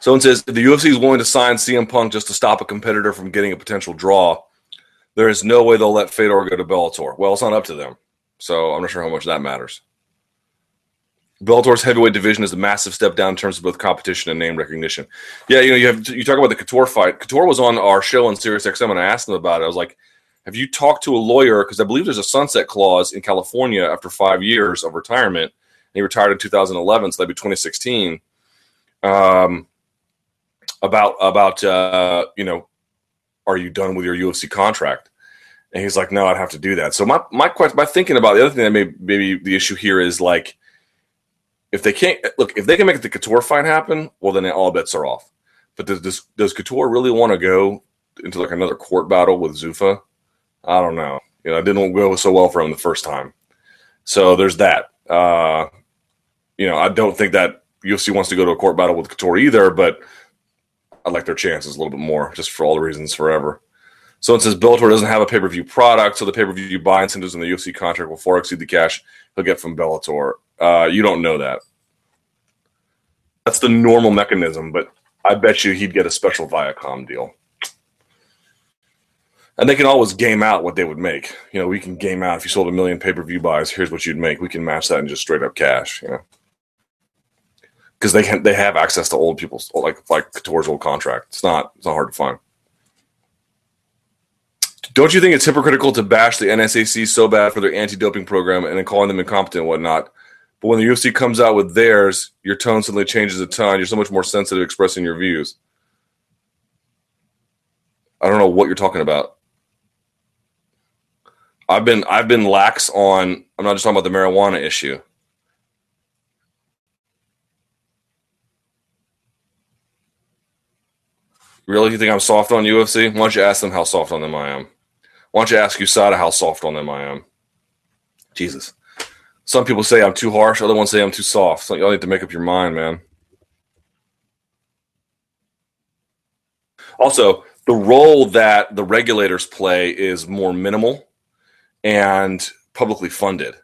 Someone says if the UFC is willing to sign CM Punk just to stop a competitor from getting a potential draw, there is no way they'll let Fedor go to Bellator. Well, it's not up to them, so I'm not sure how much that matters. Bellator's heavyweight division is a massive step down in terms of both competition and name recognition. Yeah, you know, you have you talk about the Couture fight. Couture was on our show on Sirius XM, and I asked him about it. I was like, "Have you talked to a lawyer? Because I believe there's a sunset clause in California after five years of retirement. And he retired in 2011, so that'd be 2016. Um, about about uh, you know are you done with your UFC contract? And he's like, no, I'd have to do that. So my my question, my thinking about the other thing that may maybe the issue here is like, if they can't look, if they can make the Couture fight happen, well, then all bets are off. But does does, does Couture really want to go into like another court battle with Zuffa? I don't know. You know, it didn't go so well for him the first time. So there's that. Uh, you know, I don't think that UFC wants to go to a court battle with Couture either, but I like their chances a little bit more, just for all the reasons forever. So it says Bellator doesn't have a pay per view product, so the pay per view buy incentives in the UFC contract will far exceed the cash he'll get from Bellator. Uh, you don't know that. That's the normal mechanism, but I bet you he'd get a special Viacom deal. And they can always game out what they would make. You know, we can game out if you sold a million pay per view buys. Here's what you'd make. We can match that in just straight up cash. You know, because they can they have access to old people's like like Couture's old contract. It's not it's not hard to find. Don't you think it's hypocritical to bash the NSAC so bad for their anti-doping program and then calling them incompetent and whatnot? But when the UFC comes out with theirs, your tone suddenly changes a ton. You're so much more sensitive expressing your views. I don't know what you're talking about. I've been I've been lax on. I'm not just talking about the marijuana issue. Really, you think I'm soft on UFC? Why don't you ask them how soft on them I am? Why don't you ask USADA how soft on them I am? Jesus. Some people say I'm too harsh. Other ones say I'm too soft. So y'all need to make up your mind, man. Also, the role that the regulators play is more minimal and publicly funded.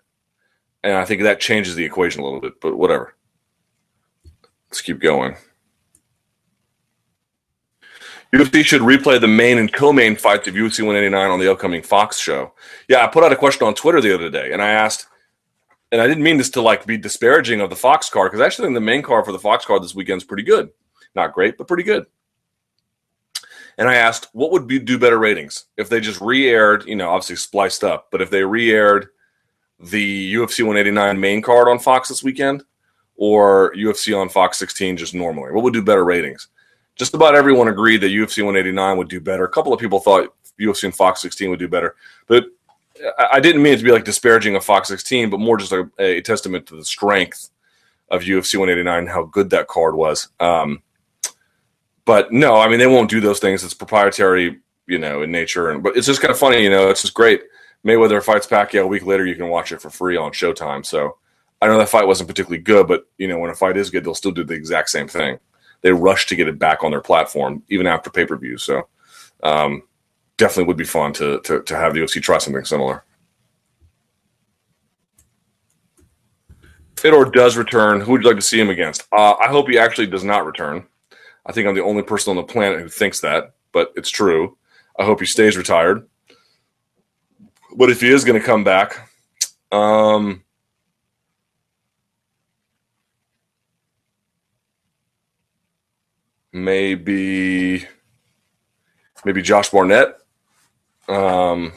And I think that changes the equation a little bit, but whatever. Let's keep going. UFC should replay the main and co-main fights of UFC 189 on the upcoming Fox show. Yeah, I put out a question on Twitter the other day, and I asked, and I didn't mean this to like be disparaging of the Fox card because actually the main card for the Fox card this weekend is pretty good. Not great, but pretty good. And I asked, what would be do better ratings if they just re-aired, you know, obviously spliced up, but if they re-aired the UFC 189 main card on Fox this weekend or UFC on Fox 16 just normally, what would do better ratings? Just about everyone agreed that UFC 189 would do better. A couple of people thought UFC and Fox 16 would do better, but I didn't mean it to be like disparaging of Fox 16, but more just a, a testament to the strength of UFC 189 and how good that card was. Um, but no, I mean they won't do those things. It's proprietary, you know, in nature. And but it's just kind of funny, you know. It's just great. Mayweather fights Pacquiao a week later. You can watch it for free on Showtime. So I know that fight wasn't particularly good, but you know when a fight is good, they'll still do the exact same thing. They rush to get it back on their platform, even after pay per view. So um, definitely would be fun to, to to have the UFC try something similar. Fedor does return. Who would you like to see him against? Uh, I hope he actually does not return. I think I'm the only person on the planet who thinks that, but it's true. I hope he stays retired. But if he is going to come back, um, maybe maybe Josh Barnett, um,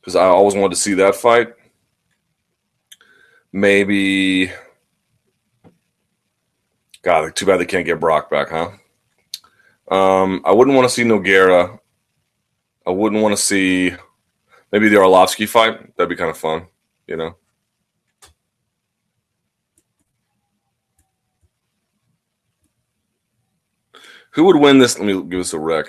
because I always wanted to see that fight. Maybe God, too bad they can't get Brock back, huh? Um, I wouldn't want to see Nogueira. I wouldn't want to see maybe the Arlovsky fight. That'd be kind of fun, you know. Who would win this? Let me give us a rec.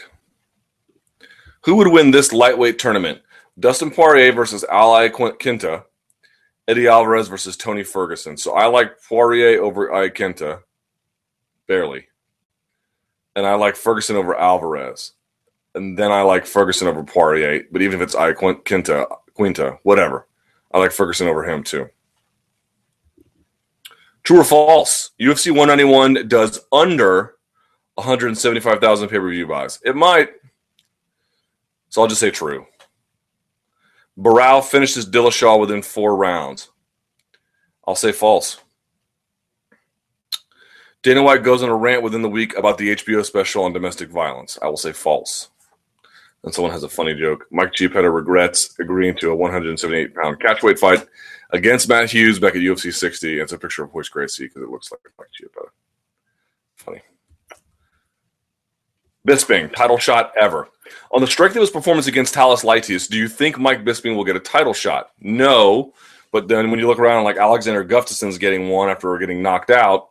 Who would win this lightweight tournament? Dustin Poirier versus Al Iaquinta, Eddie Alvarez versus Tony Ferguson. So I like Poirier over Iaquinta barely. And I like Ferguson over Alvarez. And then I like Ferguson over Poirier. But even if it's I Quinta, Quinta, whatever, I like Ferguson over him too. True or false? UFC 191 does under 175,000 pay per view buys. It might. So I'll just say true. Barao finishes Dillashaw within four rounds. I'll say false. Dana White goes on a rant within the week about the HBO special on domestic violence. I will say false. And someone has a funny joke. Mike Chiappetta regrets agreeing to a 178 pound catchweight fight against Matt Hughes back at UFC 60. It's a picture of Royce Gracie because it looks like Mike Chiappetta. Funny. Bisping, title shot ever. On the strength of his performance against Thales Leites, do you think Mike Bisping will get a title shot? No. But then when you look around, like Alexander Gustafsson's getting one after getting knocked out,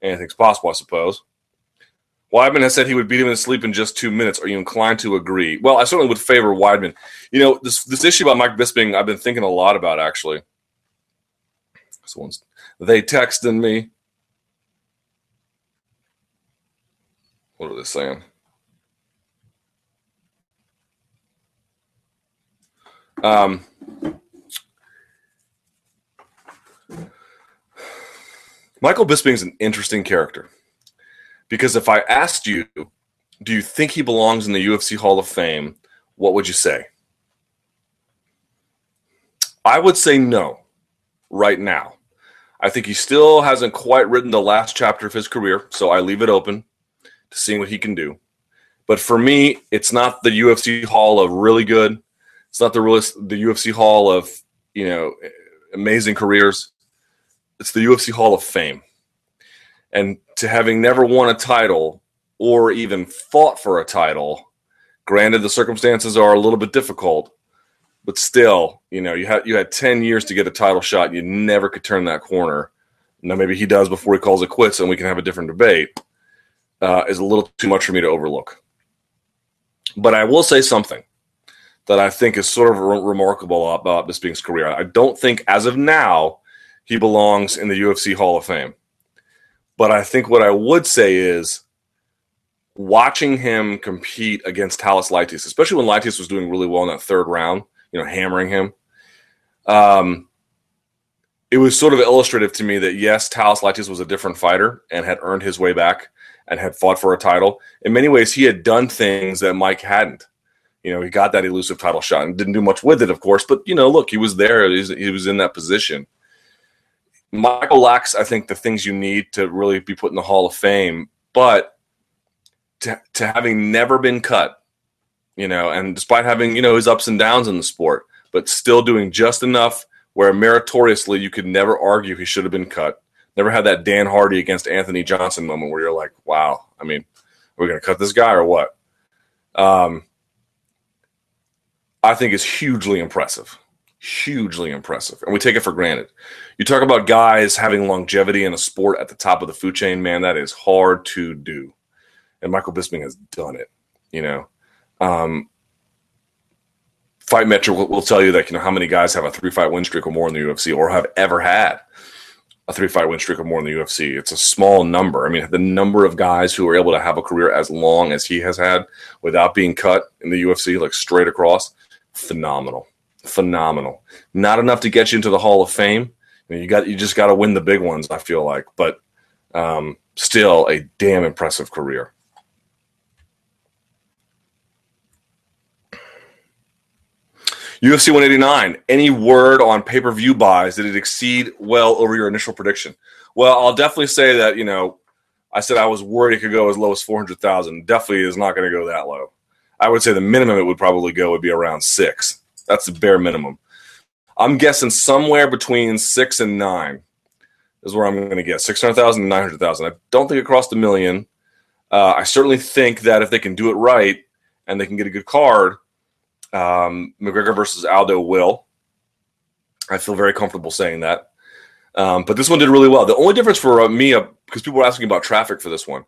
anything's possible, I suppose. Weidman has said he would beat him in sleep in just two minutes. Are you inclined to agree? Well, I certainly would favor Weidman. You know, this this issue about Mike Bisping, I've been thinking a lot about actually. This one's they texting me. What are they saying? Um, Michael Bisping is an interesting character because if I asked you, do you think he belongs in the UFC Hall of Fame? What would you say? I would say no right now. I think he still hasn't quite written the last chapter of his career, so I leave it open to seeing what he can do. But for me, it's not the UFC Hall of really good. It's not the realist, the UFC Hall of you know amazing careers. It's the UFC Hall of Fame, and to having never won a title or even fought for a title, granted the circumstances are a little bit difficult, but still, you know, you had you had ten years to get a title shot. You never could turn that corner. Now maybe he does before he calls it quits, and we can have a different debate. Uh, is a little too much for me to overlook. But I will say something that I think is sort of re- remarkable about Bisping's career. I don't think, as of now, he belongs in the UFC Hall of Fame. But I think what I would say is watching him compete against Thales Leites, especially when Leites was doing really well in that third round, you know, hammering him. Um, it was sort of illustrative to me that yes, Thales Leites was a different fighter and had earned his way back and had fought for a title. In many ways, he had done things that Mike hadn't. You know, he got that elusive title shot and didn't do much with it, of course. But you know, look, he was there. He was, he was in that position. Michael lacks, I think, the things you need to really be put in the Hall of Fame. But to, to having never been cut, you know, and despite having you know his ups and downs in the sport, but still doing just enough where meritoriously you could never argue he should have been cut. Never had that Dan Hardy against Anthony Johnson moment where you're like, wow, I mean, we're we going to cut this guy or what? Um, I think is hugely impressive. Hugely impressive. And we take it for granted. You talk about guys having longevity in a sport at the top of the food chain, man, that is hard to do. And Michael Bisping has done it, you know. Um, Fight Metric will, will, tell you that, you know, how many guys have a three fight win streak or more in the UFC or have ever had a three fight win streak or more in the UFC. It's a small number. I mean, the number of guys who are able to have a career as long as he has had without being cut in the UFC, like straight across, phenomenal, phenomenal. Not enough to get you into the Hall of Fame. You got you just got to win the big ones. I feel like, but um, still a damn impressive career. UFC 189. Any word on pay per view buys? Did it exceed well over your initial prediction? Well, I'll definitely say that you know I said I was worried it could go as low as 400,000. Definitely is not going to go that low. I would say the minimum it would probably go would be around six. That's the bare minimum. I'm guessing somewhere between six and nine is where I'm going to get 600,000 to 900,000. I don't think it crossed a million. Uh, I certainly think that if they can do it right and they can get a good card, um, McGregor versus Aldo will. I feel very comfortable saying that. Um, but this one did really well. The only difference for uh, me, because uh, people were asking about traffic for this one,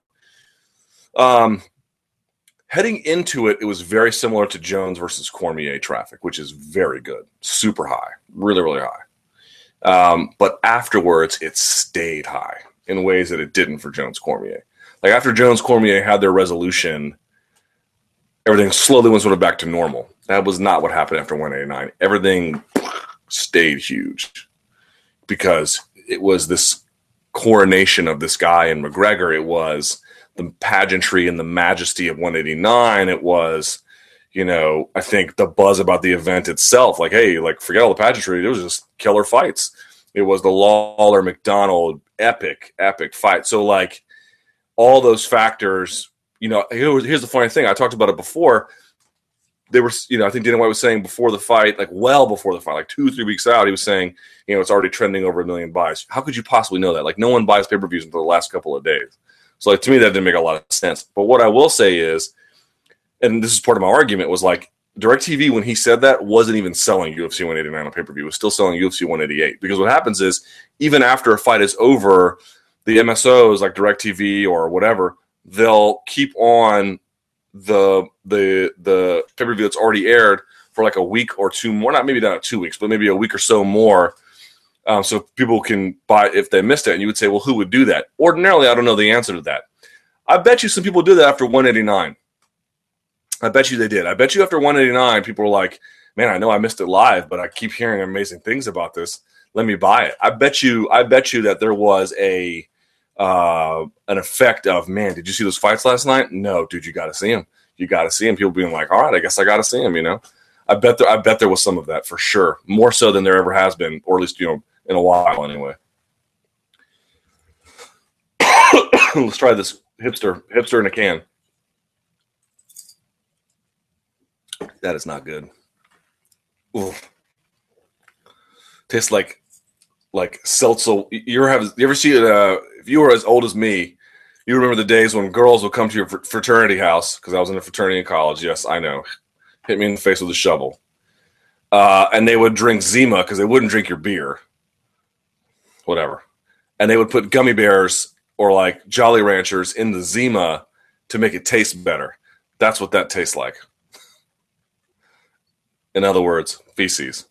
um, Heading into it, it was very similar to Jones versus Cormier traffic, which is very good, super high, really, really high. Um, but afterwards, it stayed high in ways that it didn't for Jones Cormier. Like after Jones Cormier had their resolution, everything slowly went sort of back to normal. That was not what happened after 189. Everything stayed huge because it was this coronation of this guy in McGregor. It was the pageantry and the majesty of 189. It was, you know, I think the buzz about the event itself, like, hey, like forget all the pageantry. It was just killer fights. It was the Lawler McDonald epic, epic fight. So like all those factors, you know, here's the funny thing. I talked about it before. They were, you know, I think Dana White was saying before the fight, like well before the fight, like two, three weeks out, he was saying, you know, it's already trending over a million buys. How could you possibly know that? Like no one buys pay per views until the last couple of days. So like to me that didn't make a lot of sense. But what I will say is, and this is part of my argument, was like DirecTV when he said that wasn't even selling UFC 189 on pay per view. It was still selling UFC 188 because what happens is even after a fight is over, the MSOs like DirecTV or whatever they'll keep on the the the pay per view that's already aired for like a week or two more. Not maybe not two weeks, but maybe a week or so more. Um, so people can buy if they missed it. And you would say, well, who would do that? Ordinarily, I don't know the answer to that. I bet you some people did that after 189. I bet you they did. I bet you after 189, people were like, man, I know I missed it live, but I keep hearing amazing things about this. Let me buy it. I bet you, I bet you that there was a uh, an effect of, man, did you see those fights last night? No, dude, you got to see them. You got to see them. People being like, all right, I guess I got to see them. You know, I bet there, I bet there was some of that for sure, more so than there ever has been, or at least you know, in a while anyway. Let's try this hipster hipster in a can. That is not good. Oof. Tastes like like seltzer. You ever have? You ever see it? Uh, if you were as old as me, you remember the days when girls would come to your fraternity house because I was in a fraternity in college. Yes, I know. Hit me in the face with a shovel. Uh, and they would drink Zima because they wouldn't drink your beer. Whatever. And they would put gummy bears or like Jolly Ranchers in the Zima to make it taste better. That's what that tastes like. In other words, feces.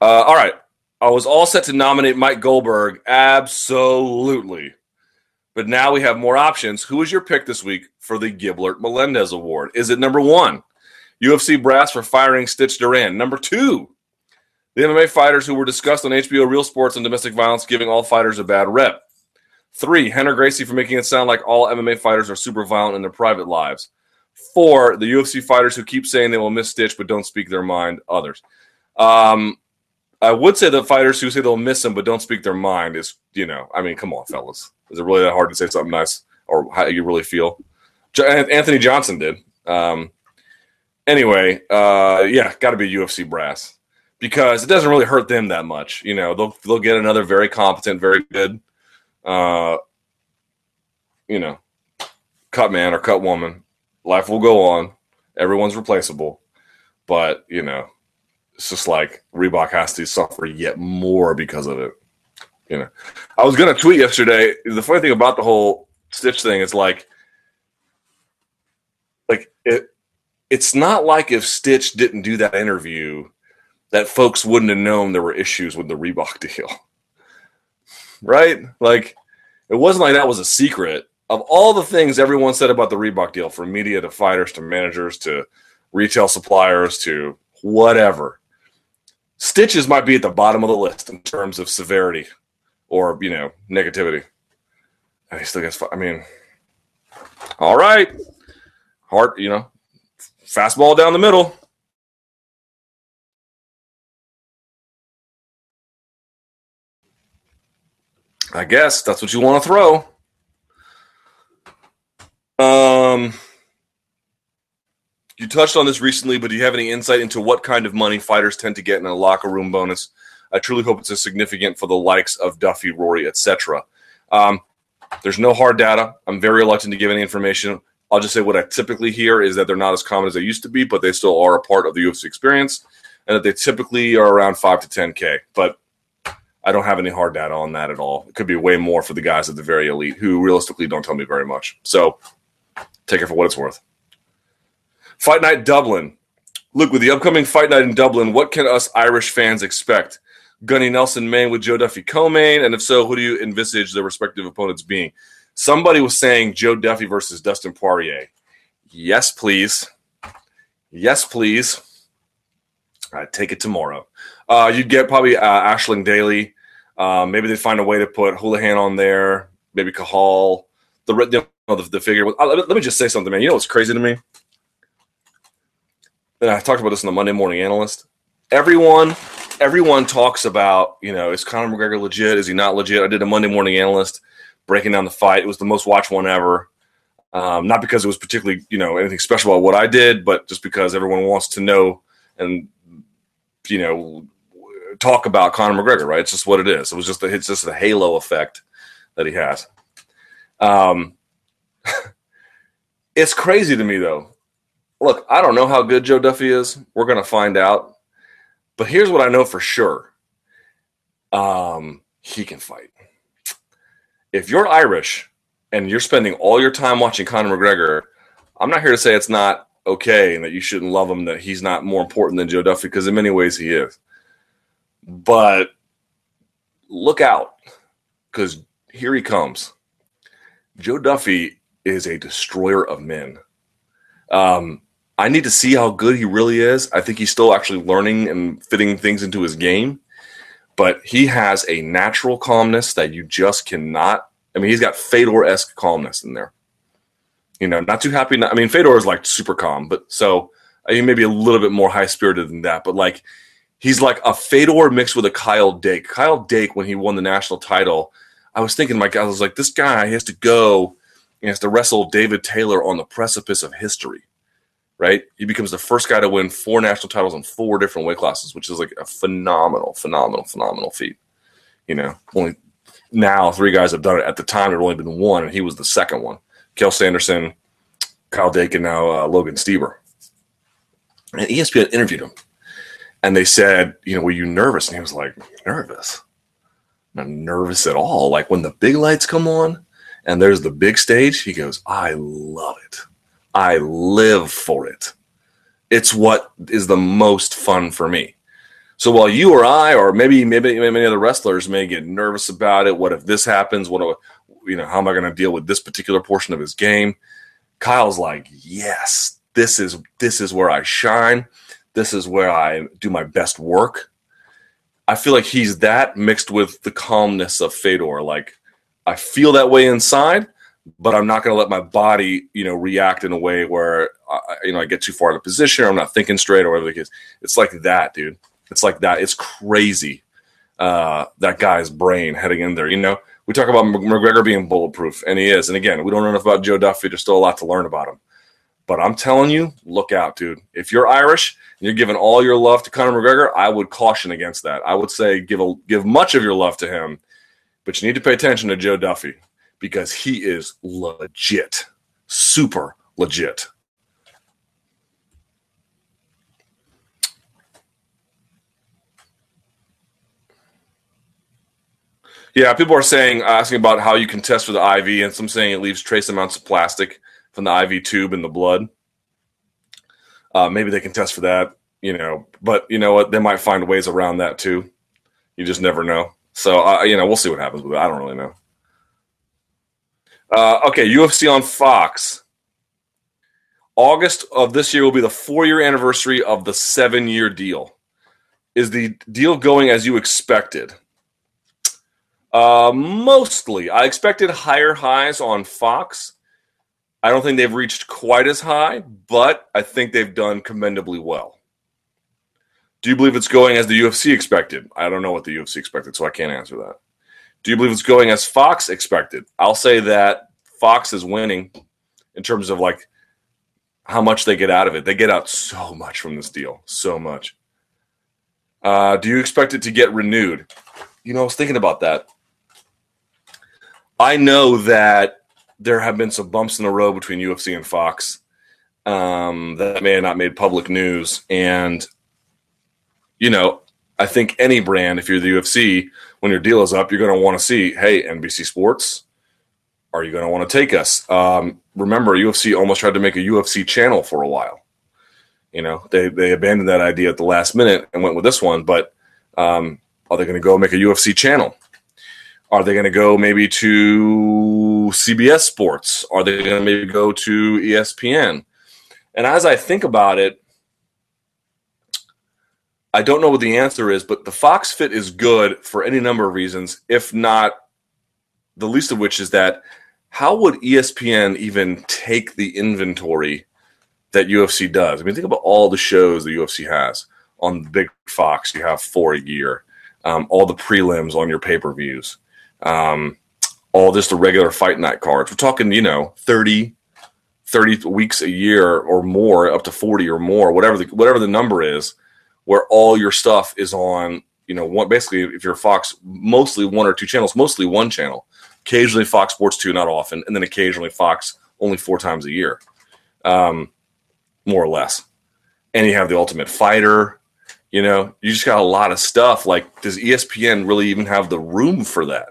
Uh, all right. I was all set to nominate Mike Goldberg. Absolutely. But now we have more options. Who is your pick this week for the Gilbert Melendez Award? Is it number one, UFC brass for firing Stitch Duran? Number two, the MMA fighters who were discussed on HBO Real Sports on domestic violence giving all fighters a bad rep. Three, Rener Gracie for making it sound like all MMA fighters are super violent in their private lives. Four, the UFC fighters who keep saying they will miss Stitch but don't speak their mind. Others. Um, I would say the fighters who say they'll miss him but don't speak their mind is, you know, I mean, come on, fellas. Is it really that hard to say something nice or how you really feel? Anthony Johnson did. Um, anyway, uh, yeah, got to be UFC brass because it doesn't really hurt them that much. You know, they'll they'll get another very competent, very good, uh, you know, cut man or cut woman. Life will go on. Everyone's replaceable, but you know, it's just like Reebok has to suffer yet more because of it. You know, I was gonna tweet yesterday. The funny thing about the whole Stitch thing is like, like it. It's not like if Stitch didn't do that interview, that folks wouldn't have known there were issues with the Reebok deal, right? Like, it wasn't like that was a secret. Of all the things everyone said about the Reebok deal, from media to fighters to managers to retail suppliers to whatever, Stitches might be at the bottom of the list in terms of severity or, you know, negativity. He still gets, I mean, all right. Hard, you know, fastball down the middle. I guess that's what you want to throw. Um, you touched on this recently, but do you have any insight into what kind of money fighters tend to get in a locker room bonus? I truly hope it's as significant for the likes of Duffy, Rory, etc. Um, there's no hard data. I'm very reluctant to give any information. I'll just say what I typically hear is that they're not as common as they used to be, but they still are a part of the UFC experience, and that they typically are around five to 10k. But I don't have any hard data on that at all. It could be way more for the guys at the very elite who realistically don't tell me very much. So take it for what it's worth. Fight Night Dublin. Look, with the upcoming Fight Night in Dublin, what can us Irish fans expect? Gunnar Nelson main with Joe Duffy co-main, and if so, who do you envisage the respective opponents being? Somebody was saying Joe Duffy versus Dustin Poirier. Yes, please. Yes, please. Right, take it tomorrow. Uh, you'd get probably uh, Aisling Daly. Uh, maybe they'd find a way to put Holohan on there. Maybe Cathal. The you know, the, the figure. Uh, let me just say something, man. You know what's crazy to me? and I talked about this in the Monday Morning Analyst. Everyone, everyone talks about, you know, is Conor McGregor legit? Is he not legit? I did a Monday Morning Analyst breaking down the fight. It was the most watched one ever. Um, not because it was particularly, you know, anything special about what I did, but just because everyone wants to know and, you know, talk about Conor McGregor, right? It's just what it is. It was just a, it's just a halo effect that he has. Um, it's crazy to me though. Look, I don't know how good Joe Duffy is. We're gonna find out. But here's what I know for sure. Um, he can fight. If you're Irish and you're spending all your time watching Conor McGregor, I'm not here to say it's not okay and that you shouldn't love him, that he's not more important than Joe Duffy, because in many ways he is. But look out, because here he comes. Joe Duffy is a destroyer of men. Um, I need to see how good he really is. I think he's still actually learning and fitting things into his game, but he has a natural calmness that you just cannot. I mean, he's got Fedor esque calmness in there. You know, not too happy. Not, I mean, Fedor is like super calm, but so I mean, maybe a little bit more high spirited than that. But like, he's like a Fedor mixed with a Kyle Dake. Kyle Dake, when he won the national title, I was thinking, my God, I was like, this guy has to go he has to wrestle David Taylor on the precipice of history, right? He becomes the first guy to win four national titles in four different weight classes, which is like a phenomenal, phenomenal, phenomenal feat. You know, only now three guys have done it. At the time, there had only been one, and he was the second one. Cael Sanderson, Kyle Dake, and now uh, Logan Stieber. And ESPN interviewed him, and they said, "You know, were you nervous?" And he was like, "Nervous? Not nervous at all. Like when the big lights come on." and there's the big stage, he goes, I love it. I live for it. It's what is the most fun for me. So while you or I, or maybe maybe many other wrestlers may get nervous about it, what if this happens? What you know? How am I going to deal with this particular portion of his game? Kyle's like, yes, this is this is where I shine. This is where I do my best work. I feel like he's that mixed with the calmness of Fedor. Like I feel that way inside, but I'm not going to let my body, you know, react in a way where, I, you know, I get too far out of position or I'm not thinking straight or whatever the case. It's like that, dude. It's like that. It's crazy. Uh, that guy's brain heading in there. You know, we talk about McGregor being bulletproof, and he is. And again, we don't know enough about Joe Duffy. There's still a lot to learn about him. But I'm telling you, look out, dude. If you're Irish and you're giving all your love to Conor McGregor, I would caution against that. I would say give a, give much of your love to him but you need to pay attention to Joe Duffy because he is legit, super legit. Yeah, people are saying, asking about how you can test for the IV, and some saying it leaves trace amounts of plastic from the IV tube in the blood. Uh, maybe they can test for that, you know, but you know what? They might find ways around that too. You just never know. So uh, you know, we'll see what happens with it. I don't really know. Uh, okay, UFC on Fox. August of this year will be the four-year anniversary of the seven-year deal. Is the deal going as you expected? Uh, mostly, I expected higher highs on Fox. I don't think they've reached quite as high, but I think they've done commendably well. Do you believe it's going as the UFC expected? I don't know what the UFC expected, so I can't answer that. Do you believe it's going as Fox expected? I'll say that Fox is winning in terms of like how much they get out of it. They get out so much from this deal, so much. Uh, do you expect it to get renewed? You know, I was thinking about that. I know that there have been some bumps in the road between UFC and Fox um, that may have not made public news, and you know, I think any brand, if you're the UFC, when your deal is up, you're going to want to see, hey, NBC Sports, are you going to want to take us? Um, remember, UFC almost tried to make a UFC channel for a while. You know, they they abandoned that idea at the last minute and went with this one. But um, are they going to go make a UFC channel? Are they going to go maybe to CBS Sports? Are they going to maybe go to ESPN? And as I think about it, I don't know what the answer is, but the Fox fit is good for any number of reasons, if not the least of which is that how would ESPN even take the inventory that UFC does? I mean, think about all the shows the UFC has on the big Fox. You have four a year, um, all the prelims on your pay per views, um, all just the regular fight night cards. We're talking, you know, 30, 30 weeks a year or more, up to 40 or more, whatever the, whatever the number is where all your stuff is on, you know, one, basically if you're Fox, mostly one or two channels, mostly one channel. Occasionally Fox Sports 2, not often, and then occasionally Fox only four times a year, um, more or less. And you have the Ultimate Fighter. You know, you just got a lot of stuff. Like, does ESPN really even have the room for that?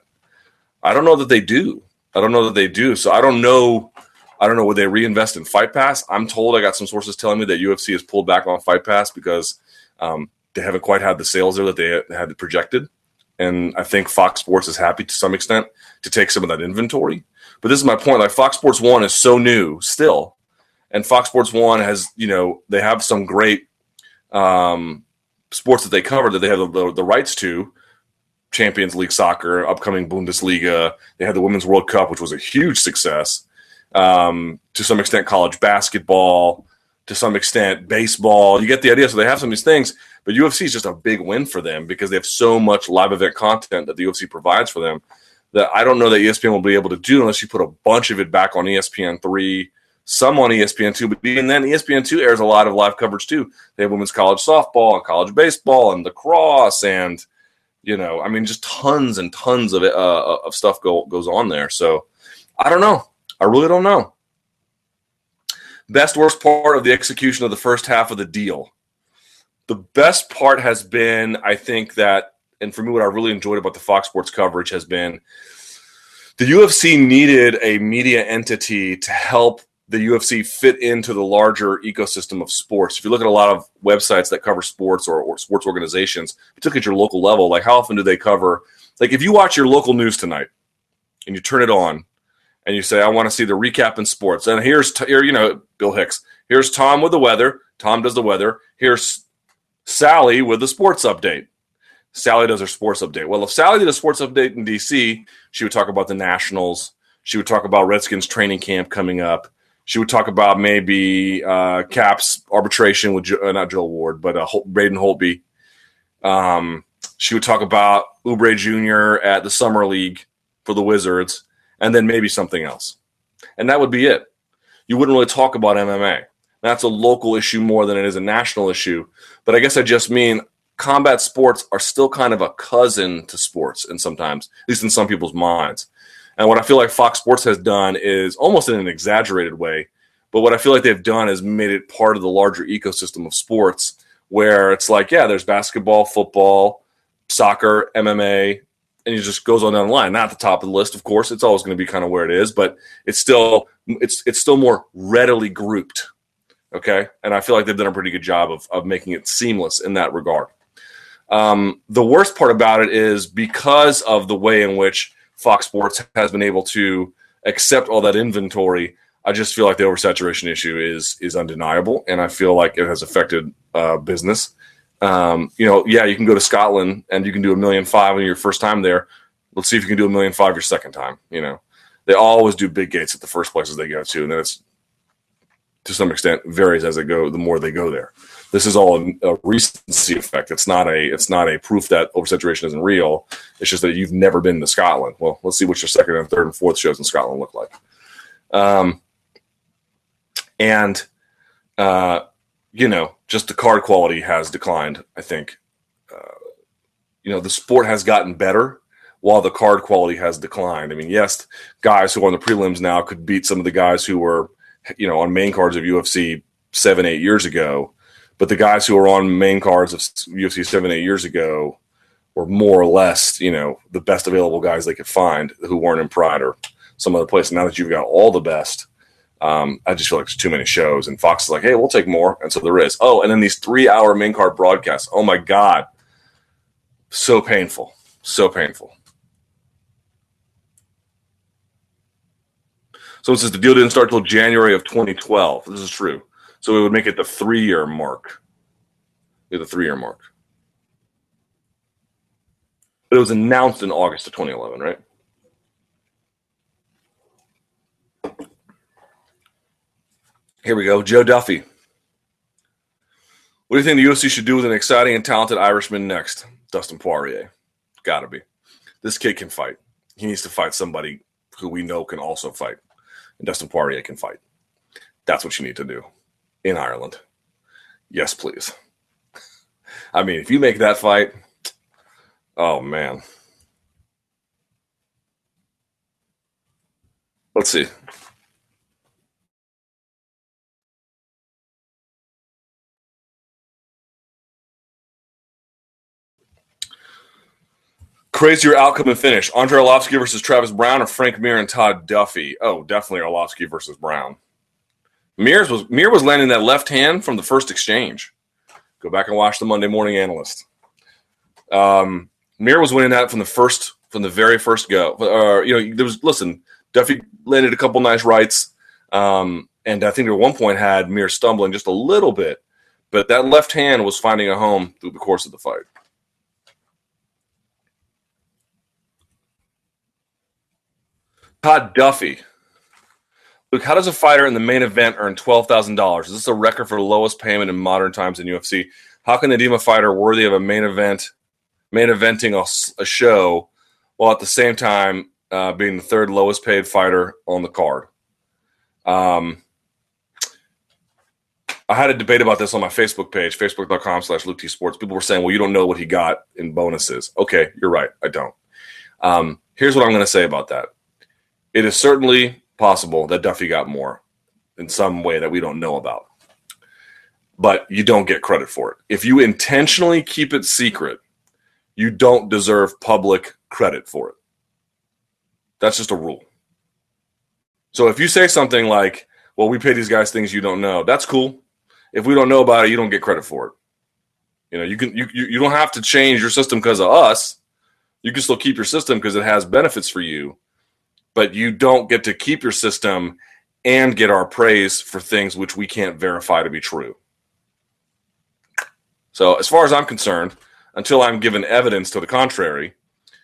I don't know that they do. I don't know that they do. So I don't know. I don't know. Would they reinvest in Fight Pass? I'm told I got some sources telling me that UFC has pulled back on Fight Pass because um, they haven't quite had the sales there that they had projected. And I think Fox Sports is happy to some extent to take some of that inventory. But this is my point. Like Fox Sports One is so new still, and Fox Sports One has you know they have some great um, sports that they cover that they have the, the, the rights to. Champions League soccer, upcoming Bundesliga. They had the Women's World Cup, which was a huge success. Um, to some extent, college basketball. To some extent, baseball. You get the idea. So they have some of these things, but UFC is just a big win for them because they have so much live event content that the UFC provides for them that I don't know that ESPN will be able to do unless you put a bunch of it back on ESPN three, some on ESPN two, but even then ESPN two airs a lot of live coverage too. They have women's college softball and college baseball and lacrosse and you know, I mean, just tons and tons of it, uh, of stuff go, goes on there. So I don't know. I really don't know. Best worst part of the execution of the first half of the deal. The best part has been, I think that and for me, what I really enjoyed about the Fox Sports coverage has been the UFC needed a media entity to help the UFC fit into the larger ecosystem of sports. If you look at a lot of websites that cover sports or, or sports organizations, particularly at your local level, like how often do they cover? Like if you watch your local news tonight and you turn it on and you say, "I want to see the recap in sports," and here's here, you know, Bill Hicks. Here's Tom with the weather. Tom does the weather. Here's Sally with the sports update. Sally does her sports update. Well, if Sally did a sports update in DC, she would talk about the Nationals. She would talk about Redskins training camp coming up. She would talk about maybe uh, Caps arbitration with uh, not Joe Ward, but uh, Braden Holtby. Um, she would talk about Oubre Jr. at the Summer League for the Wizards, and then maybe something else. And that would be it. You wouldn't really talk about MMA. That's a local issue more than it is a national issue. But I guess I just mean combat sports are still kind of a cousin to sports, and sometimes, at least in some people's minds. And what I feel like Fox Sports has done is almost in an exaggerated way, but what I feel like they've done is made it part of the larger ecosystem of sports where it's like, yeah, there's basketball, football, soccer, MMA, and it just goes on down the line. Not at the top of the list, of course. It's always going to be kind of where it is, but it's still it's it's still more readily grouped. Okay. And I feel like they've done a pretty good job of, of making it seamless in that regard. Um, the worst part about it is because of the way in which Fox Sports has been able to accept all that inventory. I just feel like the oversaturation issue is is undeniable, and I feel like it has affected uh, business. Um, you know, yeah, you can go to Scotland and you can do a million five on your first time there. Let's see if you can do a million five your second time. You know, they always do big gates at the first places they go to, and then it's to some extent varies as they go. The more they go there this is all a, a, recency effect. It's not a it's not a proof that oversaturation isn't real. It's just that you've never been to Scotland. Well, let's see what your second and third and fourth shows in Scotland look like. Um, and uh, you know, just the card quality has declined. I think. Uh, you know, the sport has gotten better while the card quality has declined. I mean, yes, guys who are on the prelims now could beat some of the guys who were, you know, on main cards of UFC seven, eight years ago but the guys who were on main cards of UFC seven, eight years ago were more or less, you know, the best available guys they could find who weren't in Pride or some other place. Now that you've got all the best, um, I just feel like there's too many shows. And Fox is like, hey, we'll take more. And so there is. Oh, and then these three hour main card broadcasts. Oh my God. So painful. So painful. So it says the deal didn't start till January of 2012. This is true. So it would make it the three year mark. The three year mark. But it was announced in August of 2011, right? Here we go. Joe Duffy. What do you think the UFC should do with an exciting and talented Irishman next? Dustin Poirier. Gotta be. This kid can fight. He needs to fight somebody who we know can also fight. And Dustin Poirier can fight. That's what you need to do in Ireland. Yes, please. I mean, if you make that fight, oh man. Let's see. Crazier outcome and finish. Andrei Arlovski versus Travis Browne or Frank Mir and Todd Duffy? Oh, definitely Orlovsky versus Browne. Mears was Mir was landing that left hand from the first exchange. Go back and watch the Monday Morning Analyst. Um, Mir was winning that from the first, from the very first go. Uh, you know, there was listen. Duffy landed a couple nice rights, um, and I think at one point had Mir stumbling just a little bit, but that left hand was finding a home through the course of the fight. Todd Duffy. Luke, how does a fighter in the main event earn twelve thousand dollars? Is this a record for the lowest payment in modern times in UFC? How can they deem a fighter worthy of a main event, main eventing a, a show, while at the same time uh, being the third lowest paid fighter on the card? Um, I had a debate about this on my Facebook page, facebook.com slash Luke T Sports. People were saying, well, you don't know what he got in bonuses. Okay, you're right. I don't. Um, here's what I'm going to say about that. It is certainly possible that Duffy got more in some way that we don't know about. But you don't get credit for it. If you intentionally keep it secret, you don't deserve public credit for it. That's just a rule. So if you say something like, well, we pay these guys things you don't know, that's cool. If we don't know about it, you don't get credit for it. You know, you can you you don't have to change your system because of us. You can still keep your system because it has benefits for you but you don't get to keep your system and get our praise for things which we can't verify to be true. So, as far as I'm concerned, until I'm given evidence to the contrary,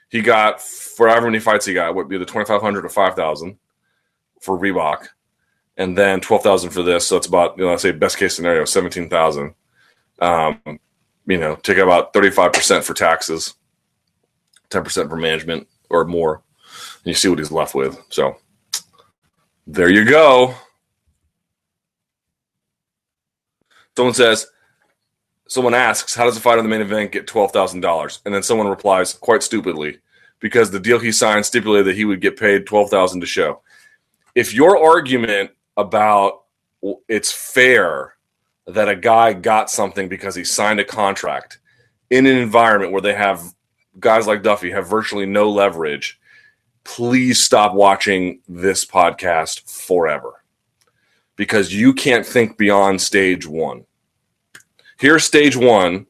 he got for however many fights he got, would be the 2,500 to 5,000 for Reebok, and then 12,000 for this. So it's about, you know, let's say best case scenario, 17,000. Um, you know, take about 35% for taxes, 10% for management or more you see what he's left with. So there you go. Someone says, someone asks, how does a fighter in the main event get $12,000? And then someone replies quite stupidly, because the deal he signed stipulated that he would get paid 12000 to show. If your argument about it's fair that a guy got something because he signed a contract in an environment where they have guys like Duffy have virtually no leverage please stop watching this podcast forever because you can't think beyond stage one. Here's stage one.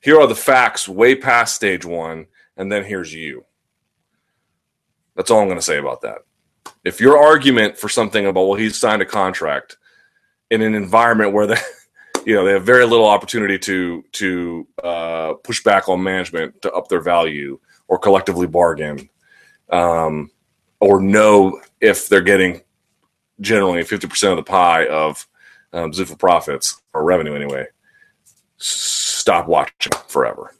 Here are the facts way past stage one. And then here's you. That's all I'm going to say about that. If your argument for something about, well, he's signed a contract in an environment where they, you know, they have very little opportunity to to uh, push back on management to up their value or collectively bargain um, or know if they're getting generally 50% of the pie of um, profits or revenue anyway, stop watching forever.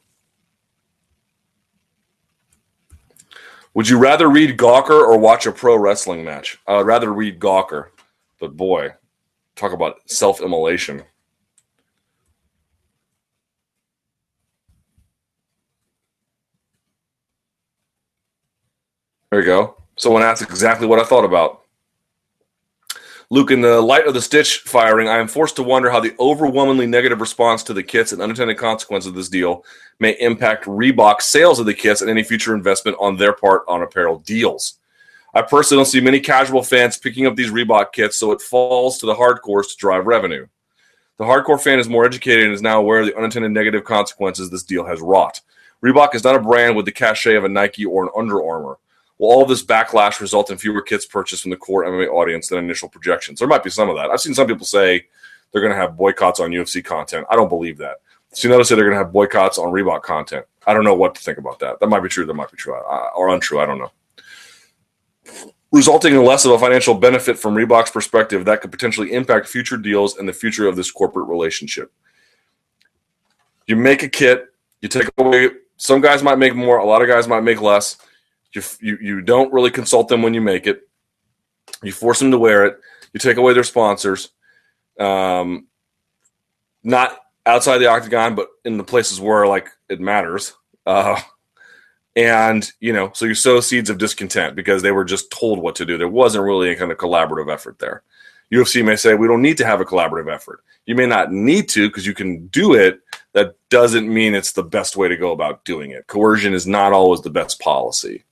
Would you rather read Gawker or watch a pro wrestling match? I would rather read Gawker, but boy, talk about self immolation. There you go. Someone asked exactly what I thought about. Luke, in the light of the Stitch firing, I am forced to wonder how the overwhelmingly negative response to the kits and unintended consequences of this deal may impact Reebok sales of the kits and any future investment on their part on apparel deals. I personally don't see many casual fans picking up these Reebok kits, so it falls to the hardcores to drive revenue. The hardcore fan is more educated and is now aware of the unintended negative consequences this deal has wrought. Reebok is not a brand with the cachet of a Nike or an Under Armour. Will all this backlash result in fewer kits purchased from the core MMA audience than initial projections? There might be some of that. I've seen some people say they're going to have boycotts on UFC content. I don't believe that. See, another say they're going to have boycotts on Reebok content. I don't know what to think about that. That might be true. That might be true or untrue. I don't know. Resulting in less of a financial benefit from Reebok's perspective, that could potentially impact future deals and the future of this corporate relationship. You make a kit, you take away. Some guys might make more. A lot of guys might make less you, you, you don't really consult them when you make it. You force them to wear it. You take away their sponsors. Um, not outside the octagon, but in the places where like it matters. Uh, and you know, so you sow seeds of discontent because they were just told what to do. There wasn't really any kind of collaborative effort there. UFC may say we don't need to have a collaborative effort. You may not need to because you can do it. that doesn't mean it's the best way to go about doing it. Coercion is not always the best policy.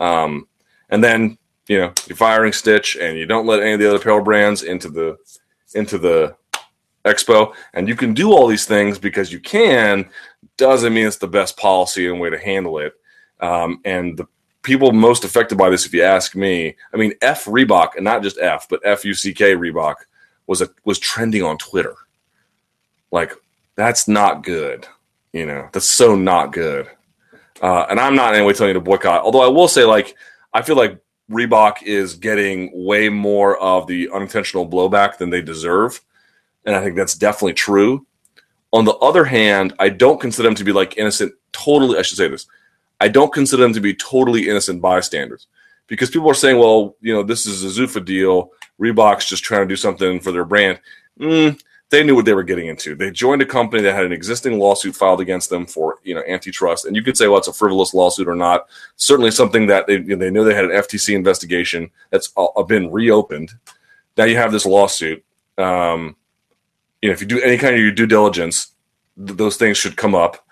Um, and then you know you're firing Stitch, and you don't let any of the other apparel brands into the into the expo, and you can do all these things because you can. Doesn't mean it's the best policy and way to handle it. Um, and the people most affected by this, if you ask me, I mean, F Reebok, and not just F, but F U C K Reebok was a was trending on Twitter. Like that's not good. You know, that's so not good. Uh, and I'm not in any way telling you to boycott. Although I will say, like, I feel like Reebok is getting way more of the unintentional blowback than they deserve. And I think that's definitely true. On the other hand, I don't consider them to be like innocent, totally, I should say this. I don't consider them to be totally innocent bystanders because people are saying, well, you know, this is a Zuffa deal. Reebok's just trying to do something for their brand. Mm, they knew what they were getting into. They joined a company that had an existing lawsuit filed against them for you know antitrust, and you could say, well, it's a frivolous lawsuit or not. Certainly something that they you know, they knew they had an FTC investigation that's uh, been reopened. Now you have this lawsuit. Um, you know, if you do any kind of your due diligence, th- those things should come up.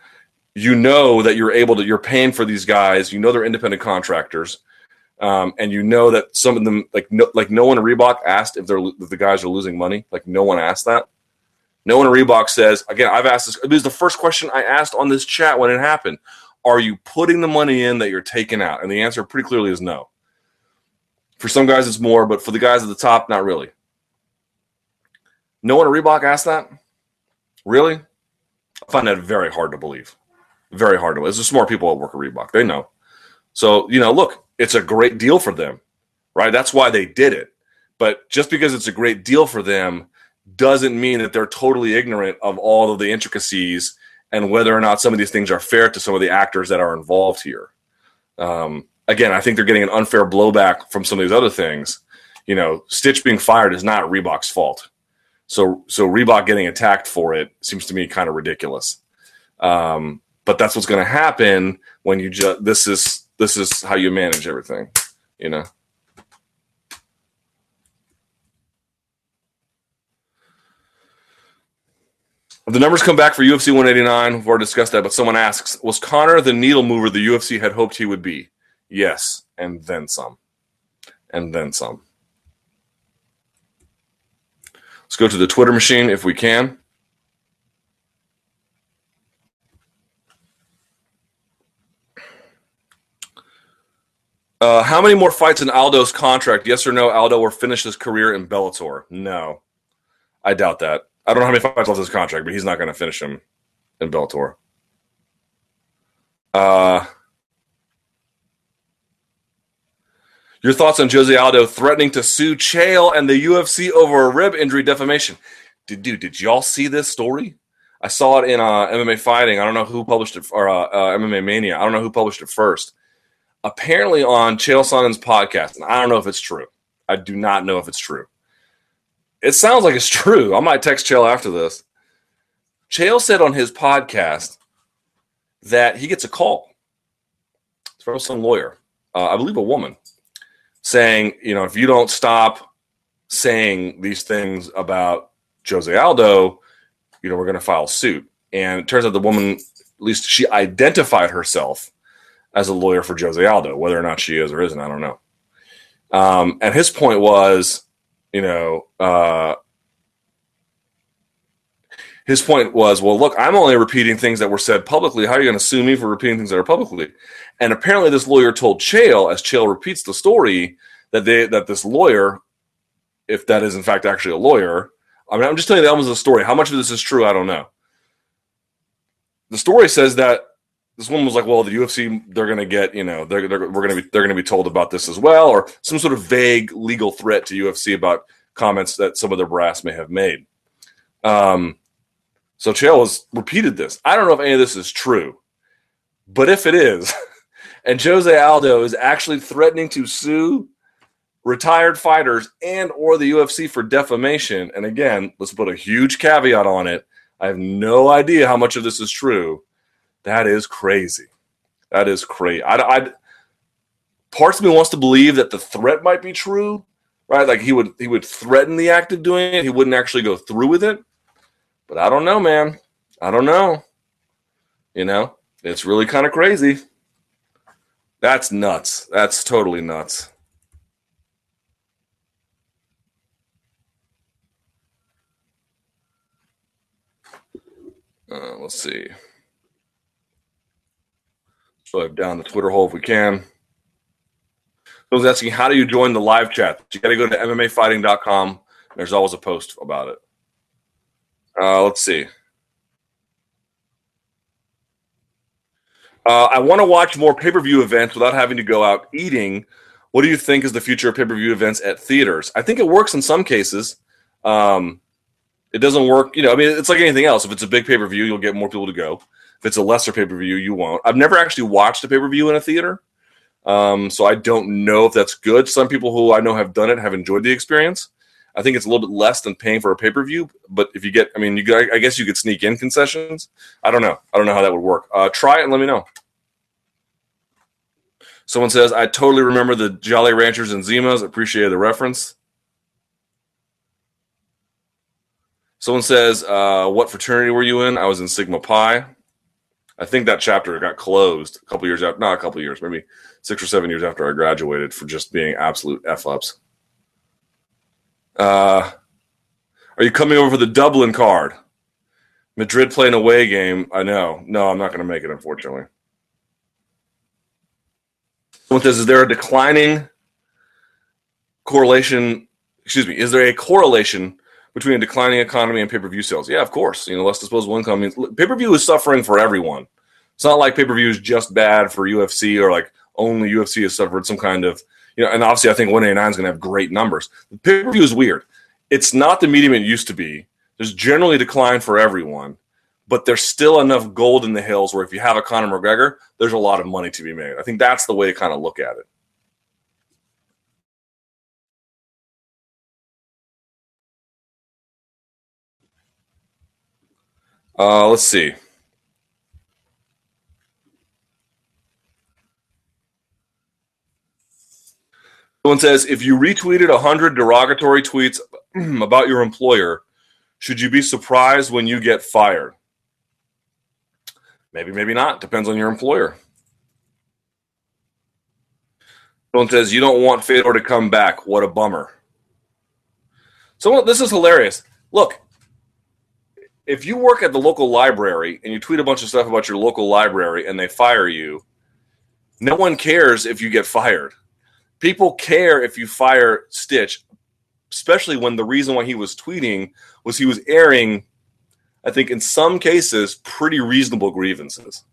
You know that you're able to, you're paying for these guys. You know they're independent contractors. Um, and you know that some of them, like no, like no one at Reebok asked if they're if the guys are losing money. Like no one asked that. No one Reebok says, again, I've asked this. It was the first question I asked on this chat when it happened. Are you putting the money in that you're taking out? And the answer pretty clearly is no. For some guys, it's more, but for the guys at the top, not really. No one at Reebok asked that? Really? I find that very hard to believe. Very hard to believe. There's smart people at work at Reebok. They know. So, you know, look, it's a great deal for them, right? That's why they did it. But just because it's a great deal for them doesn't mean that they're totally ignorant of all of the intricacies and whether or not some of these things are fair to some of the actors that are involved here. Um, again, I think they're getting an unfair blowback from some of these other things. You know, Stitch being fired is not Reebok's fault. So, so Reebok getting attacked for it seems to me kind of ridiculous. Um, but that's what's going to happen when you just this is this is how you manage everything, you know. The numbers come back for UFC 189. We've already discussed that, but someone asks, was Conor the needle mover the UFC had hoped he would be? Yes, and then some. And then some. Let's go to the Twitter machine if we can. Uh, how many more fights in Aldo's contract? Yes or no, Aldo will finish his career in Bellator? No. I doubt that. I don't know how many fights left his contract, but he's not going to finish him in Bellator. Uh, your thoughts on Jose Aldo threatening to sue Chael and the UFC over a rib injury defamation? Did dude, did y'all see this story? I saw it in uh, MMA Fighting. I don't know who published it, or uh, uh, MMA Mania. I don't know who published it first. Apparently on Chael Sonnen's podcast, and I don't know if it's true. I do not know if it's true it sounds like it's true. I might text Chael after this. Chael said on his podcast that he gets a call from some lawyer, uh, I believe a woman, saying, you know, if you don't stop saying these things about Jose Aldo, you know, we're going to file suit. And it turns out the woman, at least she identified herself as a lawyer for Jose Aldo. Whether or not she is or isn't, I don't know. Um, and his point was you know, uh, his point was, well, look, I'm only repeating things that were said publicly. How are you going to sue me for repeating things that are publicly? And apparently, this lawyer told Chael, as Chael repeats the story, that they that this lawyer, if that is in fact actually a lawyer, I mean, I'm just telling you the elements of the story. How much of this is true, I don't know. The story says that this woman was like, "Well, the UFC, they're going to get, you know, they're, they're we're going to be they're going to be told about this as well, or some sort of vague legal threat to UFC about comments that some of their brass may have made." Um, so Chael has repeated this. I don't know if any of this is true, but if it is, and Jose Aldo is actually threatening to sue retired fighters and or the UFC for defamation, and again, let's put a huge caveat on it. I have no idea how much of this is true that is crazy. That is crazy. I, I, parts of me wants to believe that the threat might be true, right? Like he would he would threaten the act of doing it. He wouldn't actually go through with it. But I don't know, man. I don't know. You know, it's really kind of crazy. That's nuts. That's totally nuts. Uh, let's see. Swipe down the Twitter hole if we can. Someone's asking, how do you join the live chat? You got to go to MMAfighting.com. There's always a post about it. Uh, let's see. Uh, I want to watch more pay per view events without having to go out eating. What do you think is the future of pay per view events at theaters? I think it works in some cases. Um, it doesn't work, you know. I mean, it's like anything else. If it's a big pay per view, you'll get more people to go. If it's a lesser pay per view, you won't. I've never actually watched a pay per view in a theater, um, so I don't know if that's good. Some people who I know have done it have enjoyed the experience. I think it's a little bit less than paying for a pay per view, but if you get, I mean, you I guess you could sneak in concessions. I don't know. I don't know how that would work. Uh, try it and let me know. Someone says, I totally remember the Jolly Ranchers and Zimas. Appreciate the reference. Someone says, uh, What fraternity were you in? I was in Sigma Pi. I think that chapter got closed a couple years after, not a couple years, maybe six or seven years after I graduated for just being absolute F ups. Uh, are you coming over for the Dublin card? Madrid playing away game. I know. No, I'm not going to make it, unfortunately. Someone says, is there a declining correlation? Excuse me. Is there a correlation between a declining economy and pay-per-view sales? Yeah, of course. You know, less disposable income means pay-per-view is suffering for everyone. It's not like pay-per-view is just bad for UFC or like only UFC has suffered some kind of you know. And obviously, I think 189 is going to have great numbers. Pay-per-view is weird. It's not the medium it used to be. There's generally decline for everyone but there's still enough gold in the hills where if you have a Conor McGregor, there's a lot of money to be made. I think that's the way to kind of look at it. Uh, let's see. Someone says if you retweeted 100 derogatory tweets about your employer, should you be surprised when you get fired? Maybe, maybe not. Depends on your employer. Someone says, You don't want Fedor to come back. What a bummer. So this is hilarious. Look, if you work at the local library and you tweet a bunch of stuff about your local library and they fire you, no one cares if you get fired. People care if you fire Stitch, especially when the reason why he was tweeting was he was airing I think in some cases, pretty reasonable grievances.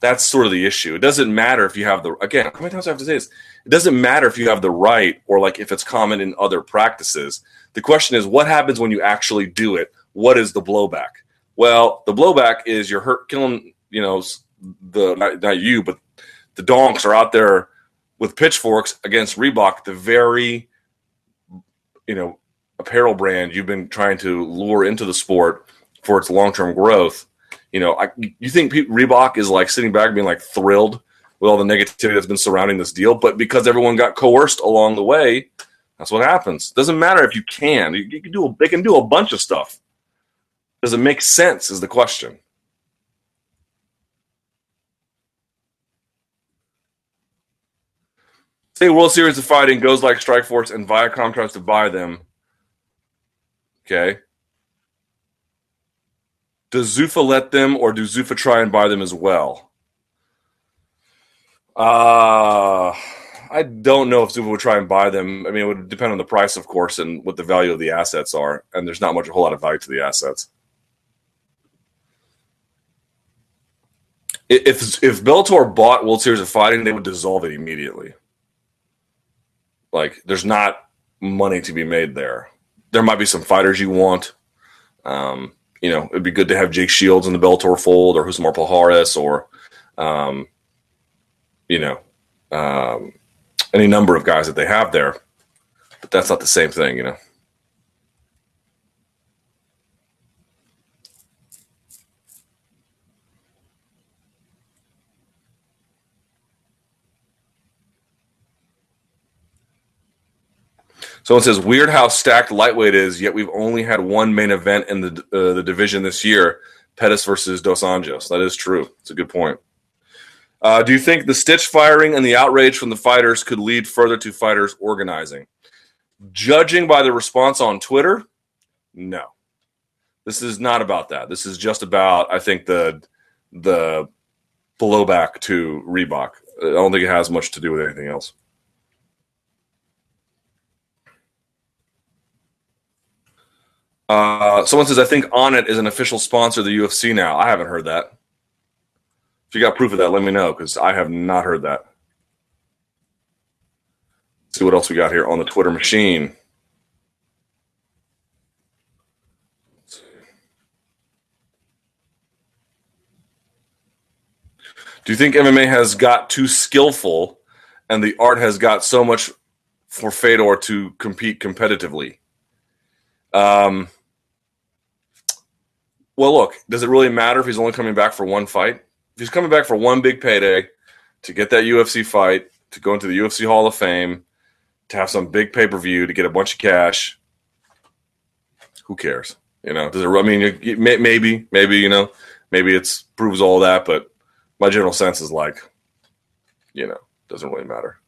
That's sort of the issue. It doesn't matter if you have the again. How many times do I have to say this? It doesn't matter if you have the right or like if it's common in other practices. The question is, what happens when you actually do it? What is the blowback? Well, the blowback is you're hurt, killing. You know, the not, not you, but the donks are out there with pitchforks against Reebok, the very, you know, apparel brand you've been trying to lure into the sport for its long term growth. You know, I, you think Reebok is like sitting back being like thrilled with all the negativity that's been surrounding this deal, but because everyone got coerced along the way, that's what happens. Doesn't matter if you can. You, you can do. A, they can do a bunch of stuff. Does it make sense? Is the question. Say World Series of Fighting goes like Strikeforce and Viacom tries to buy them. Okay. Does Zuffa let them, or do Zuffa try and buy them as well? Uh, I don't know if Zuffa would try and buy them. I mean, it would depend on the price, of course, and what the value of the assets are. And there's not much, a whole lot of value to the assets. If if Bellator bought World Series of Fighting, they would dissolve it immediately. Like, there's not money to be made there. There might be some fighters you want. Um, you know, it'd be good to have Jake Shields in the Bellator fold or Rousimar Palhares or, um, you know, um, any number of guys that they have there. But that's not the same thing, you know. Someone says, "Weird how stacked lightweight is. Yet we've only had one main event in the uh, the division this year. Pettis versus Dos Anjos. That is true. It's a good point. Uh, do you think the stitch firing and the outrage from the fighters could lead further to fighters organizing? Judging by the response on Twitter, no. This is not about that. This is just about, I think, the the blowback to Reebok. I don't think it has much to do with anything else. Uh, someone says, I think Onnit is an official sponsor of the UFC now. I haven't heard that. If you got proof of that, let me know because I have not heard that. Let's see what else we got here on the Twitter machine. Do you think MMA has got too skillful and the art has got so much for Fedor to compete competitively? Um, well, look, does it really matter if he's only coming back for one fight? If he's coming back for one big payday to get that UFC fight, to go into the UFC Hall of Fame, to have some big pay per view, to get a bunch of cash, who cares? You know, does it? I mean, maybe, maybe you know, maybe it's proves all that, but my general sense is like, you know, doesn't really matter.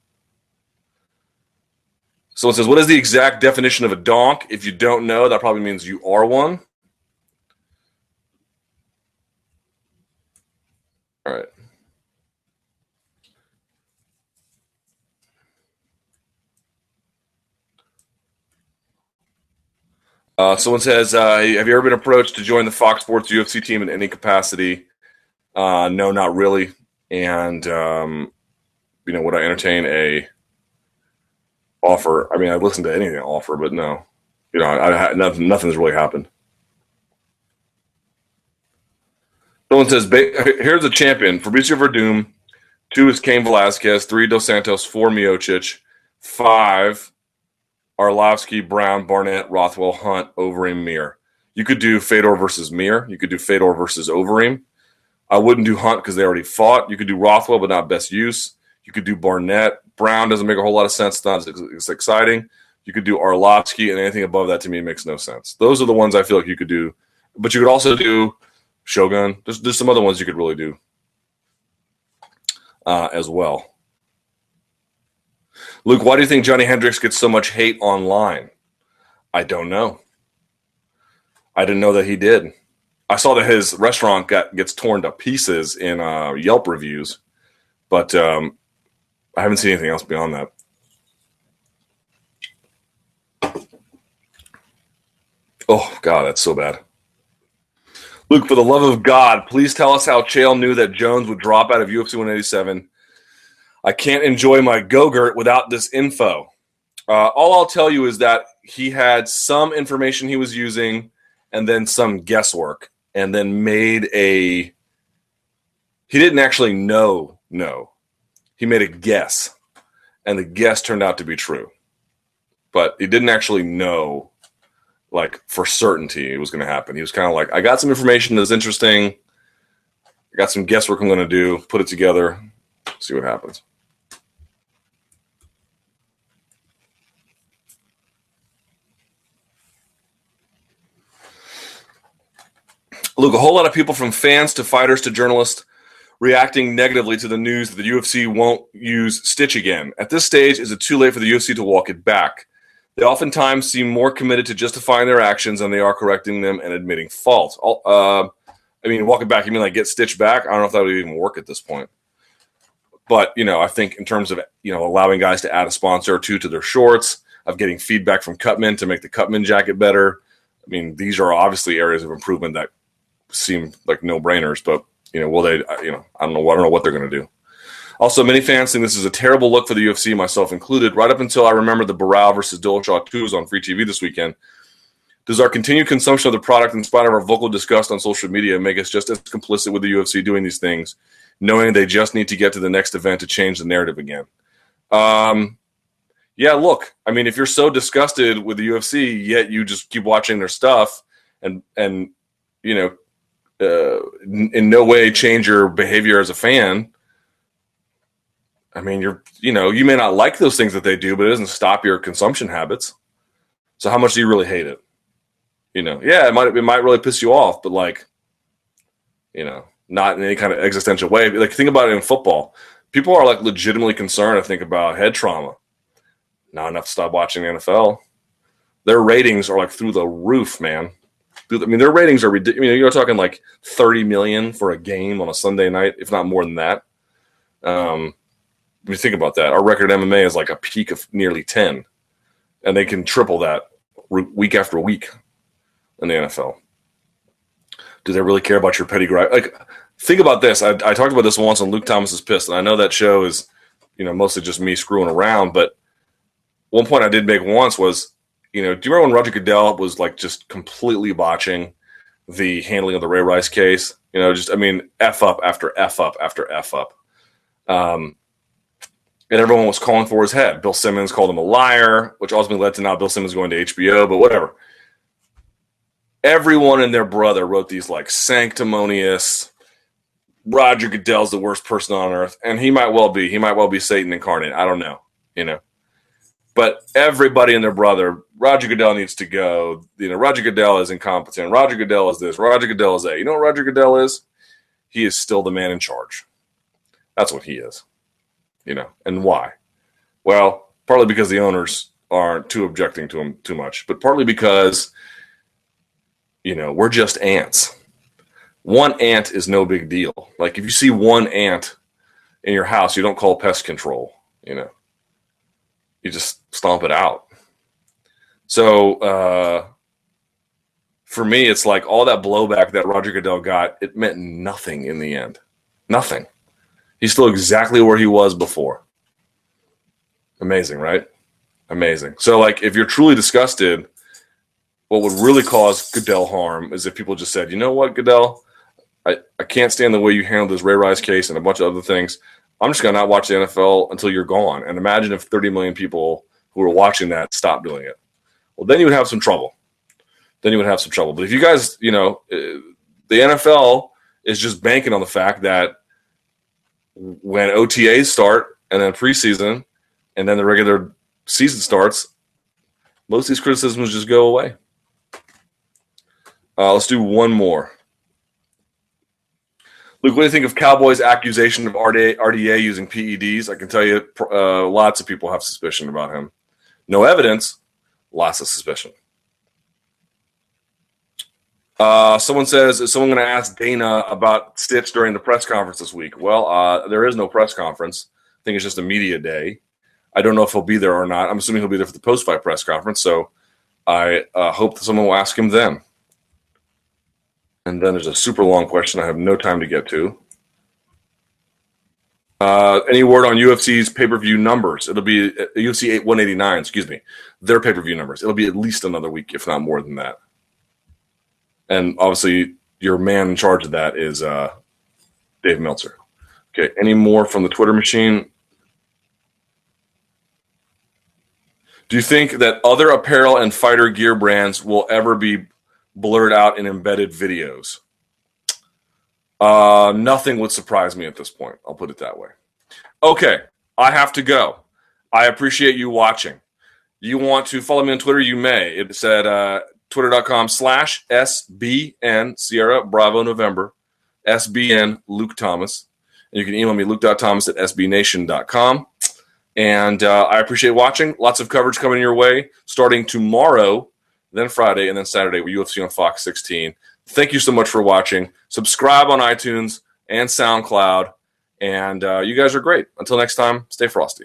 Someone says, What is the exact definition of a donk? If you don't know, that probably means you are one. All right. Uh, someone says, uh, "Have you ever been approached to join the Fox Sports UFC team in any capacity?" Uh, no, not really. And um, you know, would I entertain a offer? I mean, I listen to anything offer, but no. You know, I, I nothing. Nothing's really happened. Someone says, "Here's a champion: Fabricio Werdum. Two is Cain Velasquez. Three Dos Santos. Four Miocic. Five Arlovski, Browne, Barnett, Rothwell, Hunt, Overeem, Mir. You could do Fedor versus Mir. You could do Fedor versus Overeem. I wouldn't do Hunt because they already fought. You could do Rothwell, but not best use. You could do Barnett. Browne doesn't make a whole lot of sense. It's not as exciting. You could do Arlovski, and anything above that to me makes no sense. Those are the ones I feel like you could do. But you could also do Shogun. There's, there's some other ones you could really do uh, as well. Luke, why do you think Johnny Hendricks gets so much hate online? I don't know. I didn't know that he did. I saw that his restaurant got gets torn to pieces in uh, Yelp reviews, but um, I haven't seen anything else beyond that. Oh God, that's so bad. Luke, for the love of God, please tell us how Chael knew that Jones would drop out of UFC 187. I can't enjoy my Go-Gurt without this info. Uh, all I'll tell you is that he had some information he was using and then some guesswork and then made a he didn't actually know no he made a guess and the guess turned out to be true. But he didn't actually know like for certainty it was going to happen. He was kind of like i got some information that's interesting. I got some guesswork i'm going to do. Put it together. See what happens. Look, a whole lot of people from fans to fighters to journalists reacting negatively to the news that the UFC won't use Stitch again. At this stage, is it too late for the UFC to walk it back? They oftentimes seem more committed to justifying their actions than they are correcting them and admitting fault. Uh, I mean, walk it back, you mean like get Stitch back? I don't know if that would even work at this point. But, you know, I think in terms of, you know, allowing guys to add a sponsor or two to their shorts, of getting feedback from Cutman to make the Cutman jacket better. I mean, these are obviously areas of improvement that seem like no brainers, but you know, will they? You know, I don't know. I don't know what they're going to do. Also, many fans think this is a terrible look for the UFC, myself included. Right up until I remember the Barao versus Dillashaw twos on free TV this weekend. Does our continued consumption of the product, in spite of our vocal disgust on social media, make us just as complicit with the UFC doing these things, knowing they just need to get to the next event to change the narrative again? Um, yeah, look, I mean, if you're so disgusted with the UFC, yet you just keep watching their stuff and and you know uh, in no way change your behavior as a fan. I mean, you're you know you may not like those things that they do, but it doesn't stop your consumption habits. So how much do you really hate it? You know, yeah, it might it might really piss you off, but like, You know, not in any kind of existential way. Like think about it in football. People are like legitimately concerned. I think about head trauma. Not enough to stop watching the NFL. Their ratings are like through the roof, man. I mean, their ratings are ridiculous. I mean, you're talking like 30 million for a game on a Sunday night, if not more than that. Um, when you think about that, our record MMA is like a peak of nearly 10, and they can triple that week after week in the NFL. Do they really care about your petty gripe? Like, think about this. I, I talked about this once on Luke Thomas's Pissed, and I know that show is, you know, mostly just me screwing around. But one point I did make once was, you know, do you remember when Roger Goodell was like just completely botching the handling of the Ray Rice case? You know, just I mean, f up after f up after f up. Um, and everyone was calling for his head. Bill Simmons called him a liar, which ultimately led to now Bill Simmons going to HBO, but whatever. Everyone and their brother wrote these like sanctimonious, Roger Goodell's the worst person on earth. And he might well be. He might well be Satan incarnate. I don't know, you know. But everybody and their brother, Roger Goodell needs to go. You know, Roger Goodell is incompetent. Roger Goodell is this. Roger Goodell is that. You know what Roger Goodell is? He is still the man in charge. That's what he is you know, and why? Well, partly because the owners aren't too objecting to him too much, but partly because, you know, we're just ants. One ant is no big deal. Like if you see one ant in your house, you don't call pest control, you know, you just stomp it out. So, uh, for me, it's like all that blowback that Roger Goodell got, it meant nothing in the end. Nothing. He's still exactly where he was before. Amazing, right? Amazing. So, like, if you're truly disgusted, what would really cause Goodell harm is if people just said, you know what, Goodell, I, I can't stand the way you handled this Ray Rice case and a bunch of other things. I'm just going to not watch the NFL until you're gone. And imagine if 30 million people who are watching that stopped doing it. Well, then you would have some trouble. Then you would have some trouble. But if you guys, you know, uh, the NFL is just banking on the fact that when OTAs start and then preseason and then the regular season starts, most of these criticisms just go away. Uh, let's do one more. Luke, what do you think of Cowboys' accusation of RDA, RDA using PEDs? I can tell you uh, lots of people have suspicion about him. No evidence, lots of suspicion. Uh, someone says, is someone going to ask Dana about Stitch during the press conference this week? Well, uh, there is no press conference. I think it's just a media day. I don't know if he'll be there or not. I'm assuming he'll be there for the post fight press conference. So I uh, hope that someone will ask him then. And then there's a super long question I have no time to get to. Uh, any word on UFC's pay per view numbers? It'll be UFC uh, 189, excuse me, their pay per view numbers. It'll be at least another week, if not more than that and obviously your man in charge of that is uh, Dave Meltzer. Okay, any more from the Twitter machine? Do you think that other apparel and fighter gear brands will ever be blurred out in embedded videos? Uh, nothing would surprise me at this point. I'll put it that way. Okay, I have to go. I appreciate you watching. You want to follow me on Twitter? You may. It said uh, twitter.com slash SBN Sierra Bravo November SBN Luke Thomas. And you can email me luke.thomas at sbnation.com. And uh, I appreciate watching. Lots of coverage coming your way starting tomorrow, then Friday, and then Saturday with UFC on Fox 16. Thank you so much for watching. Subscribe on iTunes and SoundCloud. And uh, you guys are great. Until next time, stay frosty.